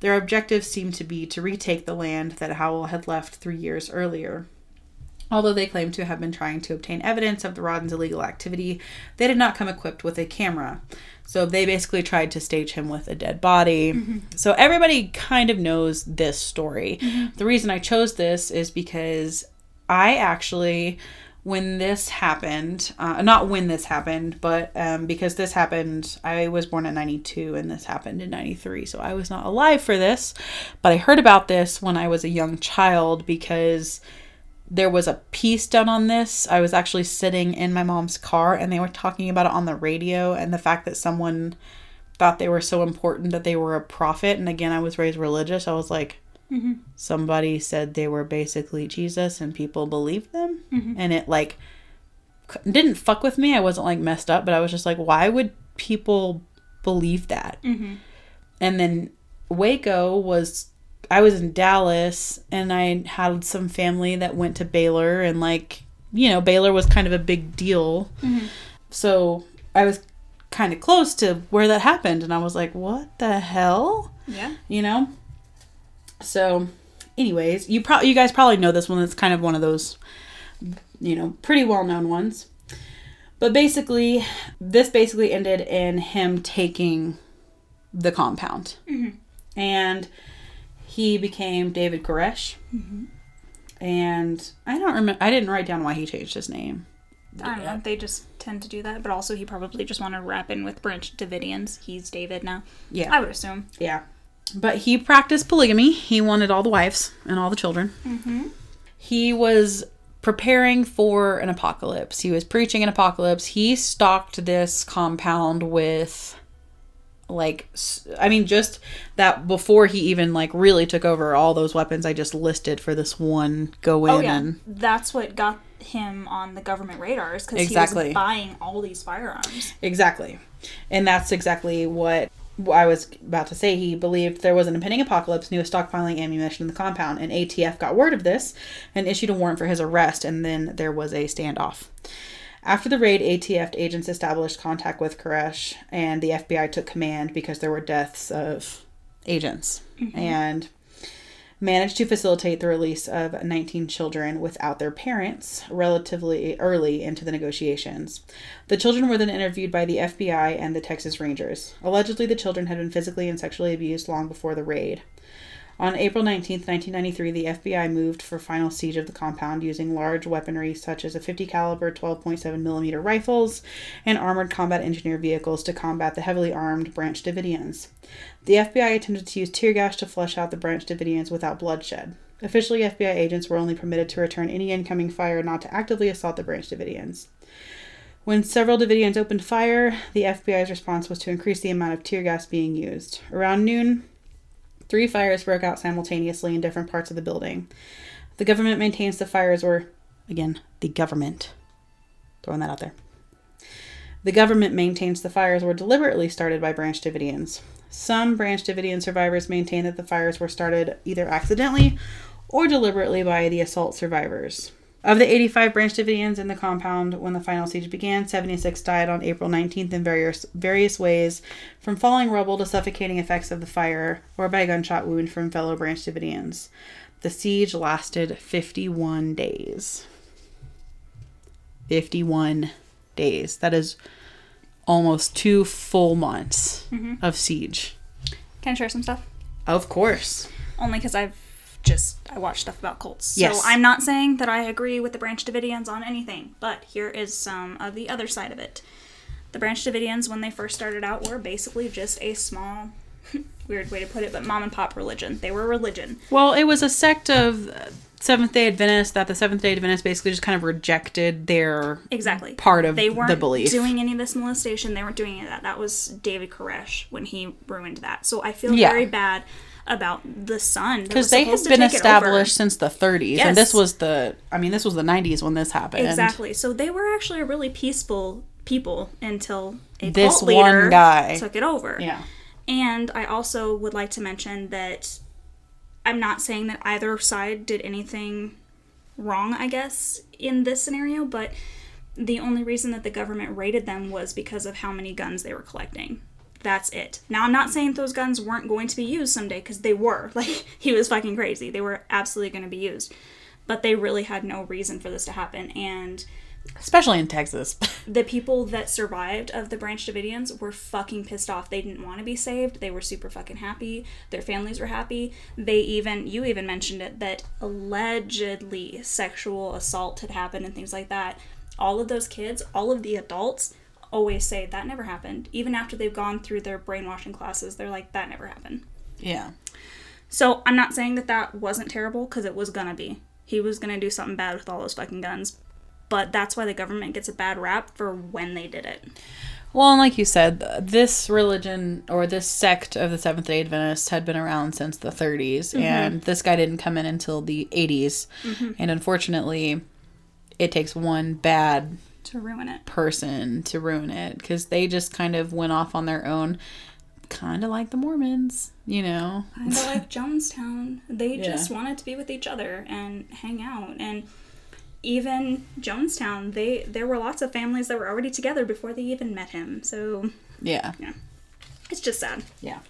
Their objective seemed to be to retake the land that Howell had left three years earlier. Although they claimed to have been trying to obtain evidence of the Roden's illegal activity, they did not come equipped with a camera. So they basically tried to stage him with a dead body. Mm-hmm. So everybody kind of knows this story. Mm-hmm. The reason I chose this is because I actually, when this happened, uh, not when this happened, but um, because this happened, I was born in 92 and this happened in 93. So I was not alive for this, but I heard about this when I was a young child because there was a piece done on this. I was actually sitting in my mom's car and they were talking about it on the radio and the fact that someone thought they were so important that they were a prophet. And again, I was raised religious. I was like, Mm-hmm. somebody said they were basically Jesus and people believed them. Mm-hmm. And it like didn't fuck with me. I wasn't like messed up, but I was just like, why would people believe that? Mm-hmm. And then Waco was I was in Dallas and I had some family that went to Baylor and like you know Baylor was kind of a big deal. So I was kind of close to where that happened and I was like what the hell? Yeah. You know? So anyways, you probably you guys probably know this one. It's kind of one of those you know, pretty well-known ones. But basically, this basically ended in him taking the compound. Mm-hmm. And he became David Koresh. Mm-hmm. And I don't remember, I didn't write down why he changed his name. I don't know. They just tend to do that, but also he probably just wanted to wrap in with Branch Davidians. He's David now. Yeah. I would assume. Yeah. But he practiced polygamy. He wanted all the wives and all the children. Mm-hmm. He was preparing for an apocalypse. He was preaching an apocalypse. He stocked this compound with like I mean just that before he even like really took over all those weapons I just listed for this one go oh, in Oh yeah, and that's what got him on the government radars because Exactly. he was buying all these firearms. Exactly. And that's exactly what I was about to say. He believed there was an impending apocalypse and he was stockpiling ammunition in the compound. And ATF got word of this and issued a warrant for his arrest. And then there was a standoff. After the raid, ATF agents established contact with Koresh and the FBI took command because there were deaths of agents. Mm-hmm. And managed to facilitate the release of 19 children without their parents relatively early into the negotiations. The children were then interviewed by the FBI and the Texas Rangers. Allegedly, the children had been physically and sexually abused long before the raid. On April 19, 1993, the FBI moved for final siege of the compound using large weaponry such as a 50 caliber 12.7 millimeter rifles and armored combat engineer vehicles to combat the heavily armed Branch Davidians. The FBI attempted to use tear gas to flush out the Branch Davidians without bloodshed. Officially, FBI agents were only permitted to return any incoming fire, not to actively assault the Branch Davidians. When several Davidians opened fire, the FBI's response was to increase the amount of tear gas being used. Around noon, three fires broke out simultaneously in different parts of the building. The government maintains the fires were, again, the government. Throwing that out there. The government maintains the fires were deliberately started by Branch Davidians. Some Branch Davidian survivors maintain that the fires were started either accidentally or deliberately by the assault survivors. Of the 85 Branch Davidians in the compound when the final siege began, 76 died on April 19th in various, various ways, from falling rubble to suffocating effects of the fire, or by gunshot wound from fellow Branch Davidians. The siege lasted 51 days. 51 days. That is almost two full months mm-hmm. of siege. Can I share some stuff? Of course. Only because I've just I watch stuff about cults. So Yes. I'm not saying that I agree with the Branch Davidians on anything, but here is some of the other side of it. The Branch Davidians, when they first started out, were basically just a small, weird way to put it, but mom and pop religion. They were a religion. Well, it was a sect of Seventh day Adventists that the Seventh day Adventists basically just kind of rejected their Exactly. part of they weren't the belief. doing any of this molestation. They weren't doing any of that. That was David Koresh when he ruined that. So I feel Yeah. very bad about the sun because they had been established since the 30s, Yes. and this was the, I mean, this was the 90s when this happened. Exactly. So they were actually a really peaceful people until a This cult leader one guy. took it over. Yeah. And I also would like to mention that I'm not saying that either side did anything wrong, I guess, in this scenario, but the only reason that the government raided them was because of how many guns they were collecting. That's it. Now, I'm not saying those guns weren't going to be used someday, because they were. Like, he was fucking crazy. They were absolutely going to be used. But they really had no reason for this to happen. And Especially in Texas. the people that survived of the Branch Davidians were fucking pissed off. They didn't want to be saved. They were super fucking happy. Their families were happy. They even, you even mentioned it, that allegedly sexual assault had happened and things like that. All of those kids, all of the adults, always say that never happened. Even after they've gone through their brainwashing classes, they're like, that never happened. yeah. So I'm not saying that that wasn't terrible because it was gonna be. He was gonna do something bad with all those fucking guns. But that's why the government gets a bad rap for when they did it. Well, and like you said, this religion or this sect of the Seventh day Adventists had been around since the 30s, mm-hmm. and this guy didn't come in until the 80s. Mm-hmm. And unfortunately, it takes one bad To ruin it. person to ruin it because they just kind of went off on their own, kind of like the Mormons, you know? Kind of like Jonestown. They Yeah. just wanted to be with each other and hang out. And even Jonestown, they there were lots of families that were already together before they even met him. So Yeah. it's just sad. Yeah.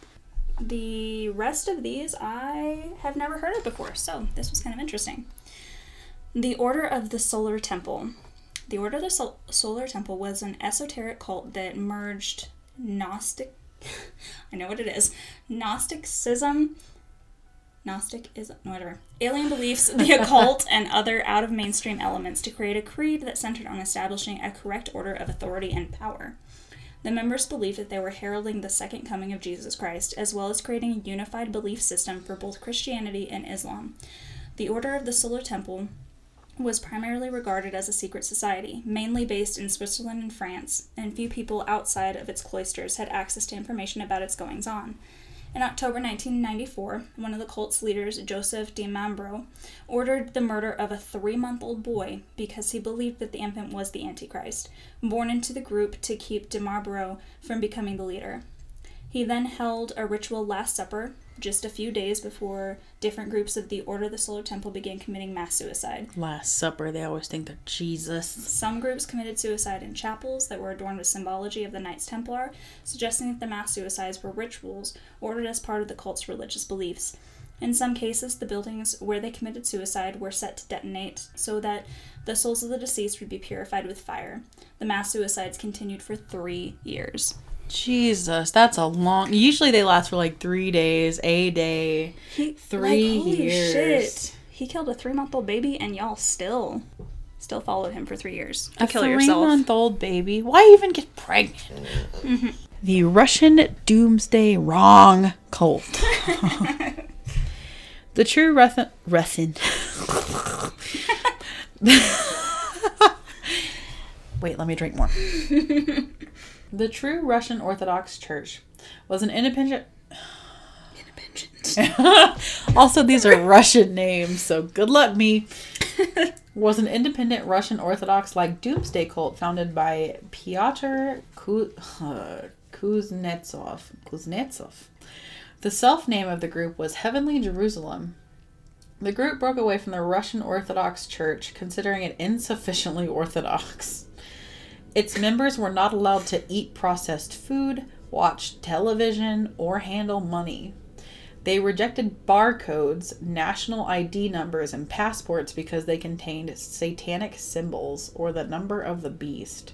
The rest of these I have never heard of before, so this was kind of interesting. The Order of the Solar Temple. The Order of the Sol- Solar Temple was an esoteric cult that merged Gnostic. I know what it is. Gnosticism. Gnostic is whatever. Alien beliefs, the occult, and other out of mainstream elements to create a creed that centered on establishing a correct order of authority and power. The members believed that they were heralding the second coming of Jesus Christ, as well as creating a unified belief system for both Christianity and Islam. The Order of the Solar Temple was primarily regarded as a secret society, mainly based in Switzerland and France, and few people outside of its cloisters had access to information about its goings on. In October 1994, one of the cult's leaders, Joseph Di Mambro, ordered the murder of a three month old boy because he believed that the infant was the Antichrist, born into the group to keep Di Mambro from becoming the leader. He then held a ritual Last Supper just a few days before different groups of the Order of the Solar Temple began committing mass suicide. Last Supper, they always think they're Jesus. Some groups committed suicide in chapels that were adorned with symbology of the Knights Templar, suggesting that the mass suicides were rituals ordered as part of the cult's religious beliefs. In some cases, the buildings where they committed suicide were set to detonate so that the souls of the deceased would be purified with fire. The mass suicides continued for three years. Jesus, that's a long. Usually they last for like three days, a day. He, Three like, holy years. Shit. He killed a three month old baby, and y'all still, still followed him for three years to A kill yourself. three-month-old baby. Why even get pregnant? Mm-hmm. The Russian Doomsday Wrong cult. the true Russian. Russian. Wait, let me drink more. The true Russian Orthodox Church was an independent. also, these are Russian names, so good luck me. Was an independent Russian Orthodox like doomsday cult founded by Pyotr Ku- uh, Kuznetsov. Kuznetsov. The self name of the group was Heavenly Jerusalem. The group broke away from the Russian Orthodox Church, considering it insufficiently orthodox. Its members were not allowed to eat processed food, watch television, or handle money. They rejected barcodes, national ID numbers, and passports because they contained satanic symbols or the number of the beast.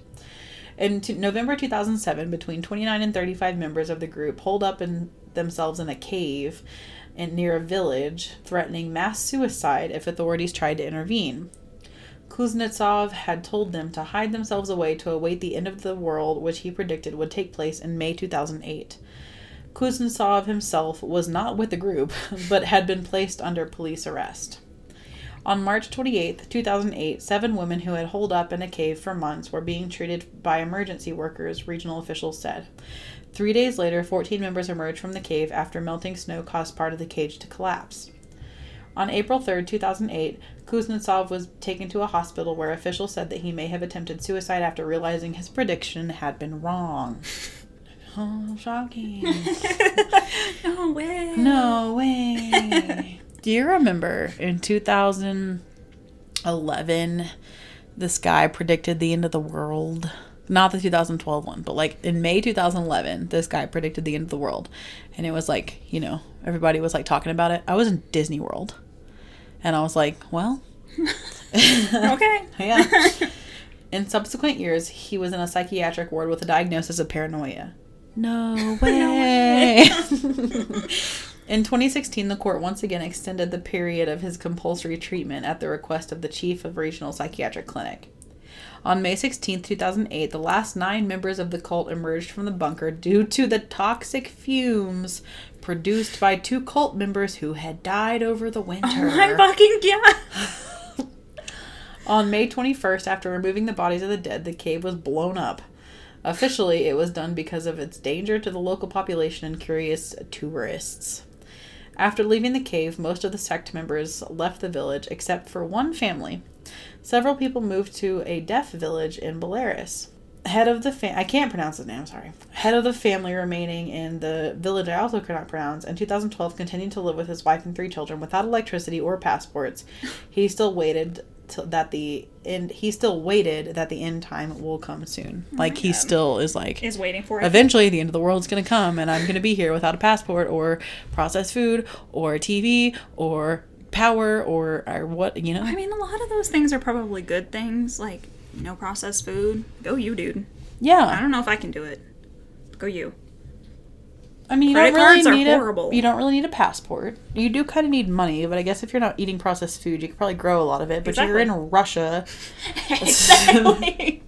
In t- November 2007, between 29 and 35 members of the group holed up in themselves in a cave in, near a village, threatening mass suicide if authorities tried to intervene. Kuznetsov had told them to hide themselves away to await the end of the world, which he predicted would take place in May 2008. Kuznetsov himself was not with the group, but had been placed under police arrest. On March 28, 2008, seven women who had holed up in a cave for months were being treated by emergency workers, regional officials said. Three days later, 14 members emerged from the cave after melting snow caused part of the cage to collapse. On April 3, 2008, Kuznetsov was taken to a hospital where officials said that he may have attempted suicide after realizing his prediction had been wrong. Oh, shocking. No way. No way. Do you remember in 2011 this guy predicted the end of the world? Not the 2012 one, but like in May 2011, this guy predicted the end of the world. And it was like, you know, everybody was like talking about it. I was in Disney World. And I was like, well, Okay. yeah. In subsequent years, he was in a psychiatric ward with a diagnosis of paranoia. No way. in 2016, the court once again extended the period of his compulsory treatment at the request of the chief of regional psychiatric clinic. On May 16, 2008, the last nine members of the cult emerged from the bunker due to the toxic fumes produced by two cult members who had died over the oh winter. Oh my fucking god. On May 21st, after removing the bodies of the dead, the cave was blown up. Officially, it was done because of its danger to the local population and curious tourists. After leaving the cave, most of the sect members left the village except for one family. Several people moved to a deaf village in Belarus. Head of the fa- I can't pronounce his name, I'm sorry. Head of the family remaining in the village I also cannot pronounce. In 2012, continued to live with his wife and three children without electricity or passports. He still waited till that the end. He still waited that the end time will come soon. Oh like he still is like Is waiting for it. eventually the end of the world's gonna come and i'm gonna be here without a passport or processed food or tv or power or, or what you know I mean, a lot of those things are probably good things, like no processed food. Go you, dude. Yeah. I don't know if I can do it. Go you. i mean you Credit don't really cards are need horrible. a you don't really need a passport you do kind of need money but i guess if you're not eating processed food you could probably grow a lot of it but you're in russia exactly.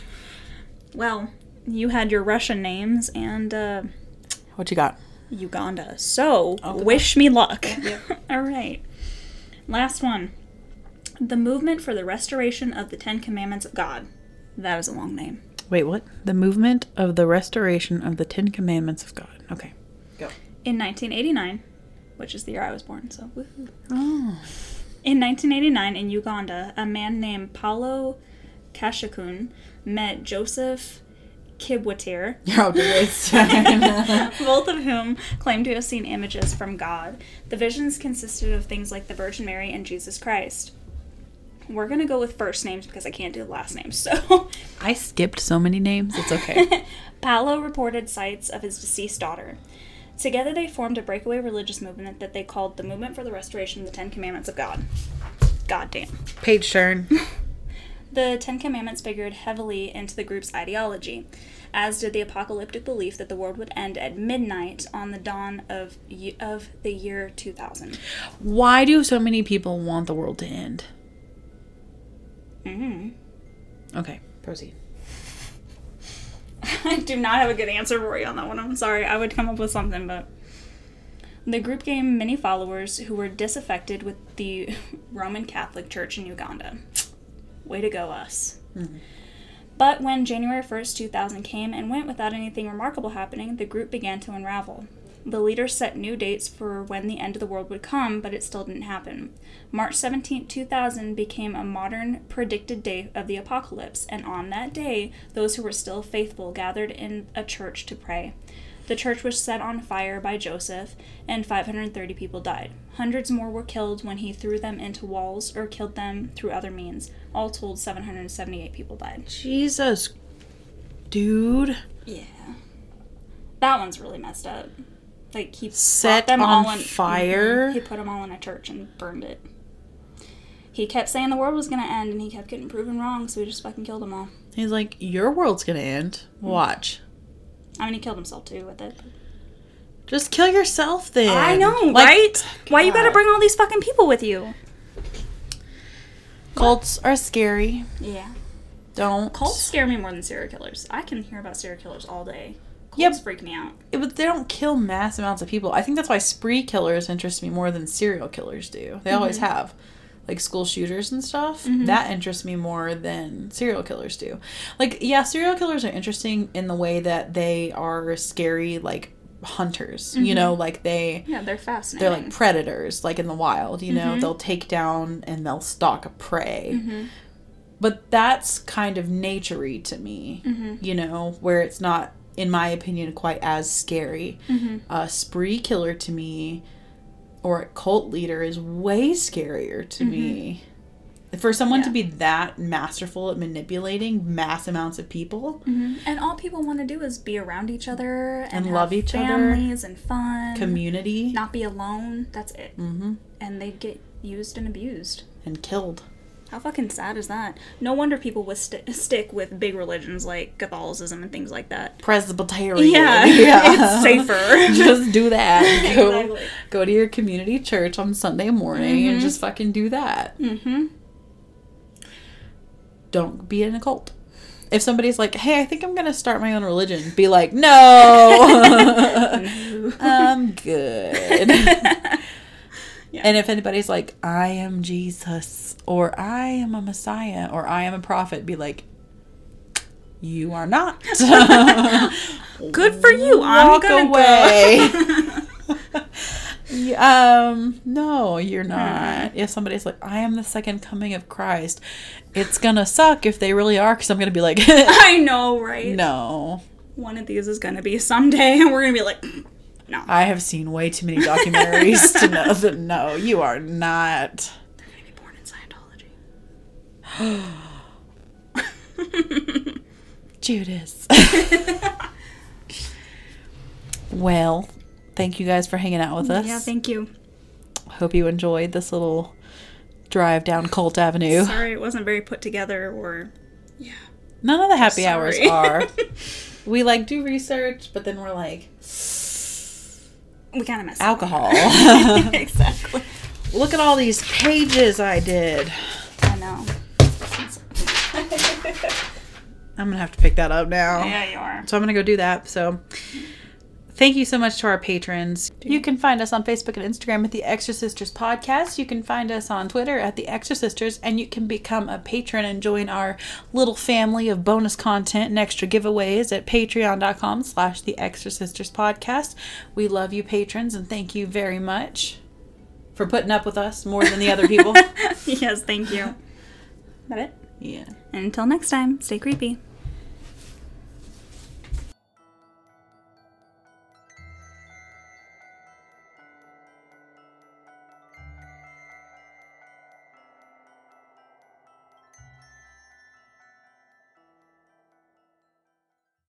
well, you had your Russian names and uh, what you got Uganda. So, Oh, wish me luck. All right. Last one. The Movement for the Restoration of the Ten Commandments of God. That is a long name. Wait, what? The movement of the restoration of the Ten Commandments of God. Okay. Go. In 1989, which is the year I was born, so woohoo. Oh. In 1989, in Uganda, a man named Paulo Kashakun met Joseph Kibwetir, You're all good. both of whom claimed to have seen images from God. The visions consisted of things like the Virgin Mary and Jesus Christ. We're gonna go with first names because I can't do the last names. So, I skipped so many names. It's okay. Paolo reported sights of his deceased daughter. Together, they formed a breakaway religious movement that they called the Movement for the Restoration of the Ten Commandments of God. God damn. Page turn. The Ten Commandments figured heavily into the group's ideology, as did the apocalyptic belief that the world would end at midnight on the dawn of of the year 2000. Why do so many people want the world to end? Mm. Okay, proceed. I do not have a good answer for you on that one. I'm sorry. I would come up with something, but the group gained many followers who were disaffected with the Roman Catholic Church in Uganda. Way to go, us. But when January 1st, 2000 came and went without anything remarkable happening, the group began to unravel. The leaders set new dates for when the end of the world would come, but it still didn't happen. March 17, 2000 became a modern predicted day of the apocalypse, and on that day, those who were still faithful gathered in a church to pray. The church was set on fire by Joseph, and 530 people died. Hundreds more were killed when he threw them into walls or killed them through other means. All told, 778 people died. Jesus, dude. Yeah. That one's really messed up. Like, he Set them on all in, fire? Mhm. He put them all in a church and burned it. He kept saying the world was gonna end, and he kept getting proven wrong, so he just fucking killed them all. He's like, your world's gonna end. Watch. I mean, he killed himself too with it. Just kill yourself then. I know, Like, right? Why you gotta bring all these fucking people with you? Cults are scary. Yeah. Don't. Cults scare me more than serial killers. I can hear about serial killers all day. Cults Yep. freak me out. Yeah, but they don't kill mass amounts of people. I think that's why spree killers interest me more than serial killers do. They mm-hmm. always have. Like school shooters and stuff. Mm-hmm. That interests me more than serial killers do. Like, yeah, serial killers are interesting in the way that they are scary, like hunters. You mm-hmm. know, like they Yeah, they're fascinating. they're like predators, like in the wild. You know, they'll take down and they'll stalk a prey. But that's kind of naturey to me. You know, where it's not, in my opinion, quite as scary. Mm-hmm. A spree killer to me, or a cult leader, is way scarier to mm-hmm. me. For someone to be that masterful at manipulating mass amounts of people, mm-hmm. and all people want to do is be around each other and, And love each other. families and fun. community, not be alone. That's it. hmm And they get used and abused. and killed. How fucking sad is that? No wonder people would st- stick with big religions like Catholicism and things like that. Presbyterian. Yeah, it's safer. just do that. Go, Exactly. go to your community church on Sunday morning and just fucking do that. Mm-hmm. Don't be in a cult. If somebody's like, "Hey, I think I'm gonna start my own religion," be like, "No, I'm good." Yeah. And if anybody's like, "I am Jesus," or "I am a Messiah," or "I am a prophet," be like, "You are not." Good for you. I'm Walk gonna away. go. Um, no, you're not. If somebody's like, I am the second coming of Christ, it's gonna suck if they really are, because I'm gonna be like, I know, right? no. One of these is gonna be someday, and we're gonna be like, no. I have seen way too many documentaries to know that no, you are not. They're be born in Scientology. Judas. well, thank you guys for hanging out with us. Yeah, thank you. Hope you enjoyed this little drive down Colt Avenue. Sorry it wasn't very put together or. Yeah. None of the happy hours are. we like do research, but then we're like We kind of messed alcohol. exactly. Look at all these pages I did. I know. I'm gonna have to pick that up now. yeah, you are. So I'm gonna go do that. So Thank you so much to our patrons. You can find us on Facebook and Instagram at the Extra Sisters Podcast. You can find us on Twitter at the Extra Sisters, and you can become a patron and join our little family of bonus content and extra giveaways at patreon.com slash the Extra Sisters Podcast. We love you patrons and thank you very much for putting up with us more than the other people. yes, thank you. That it? yeah. And until next time, stay creepy.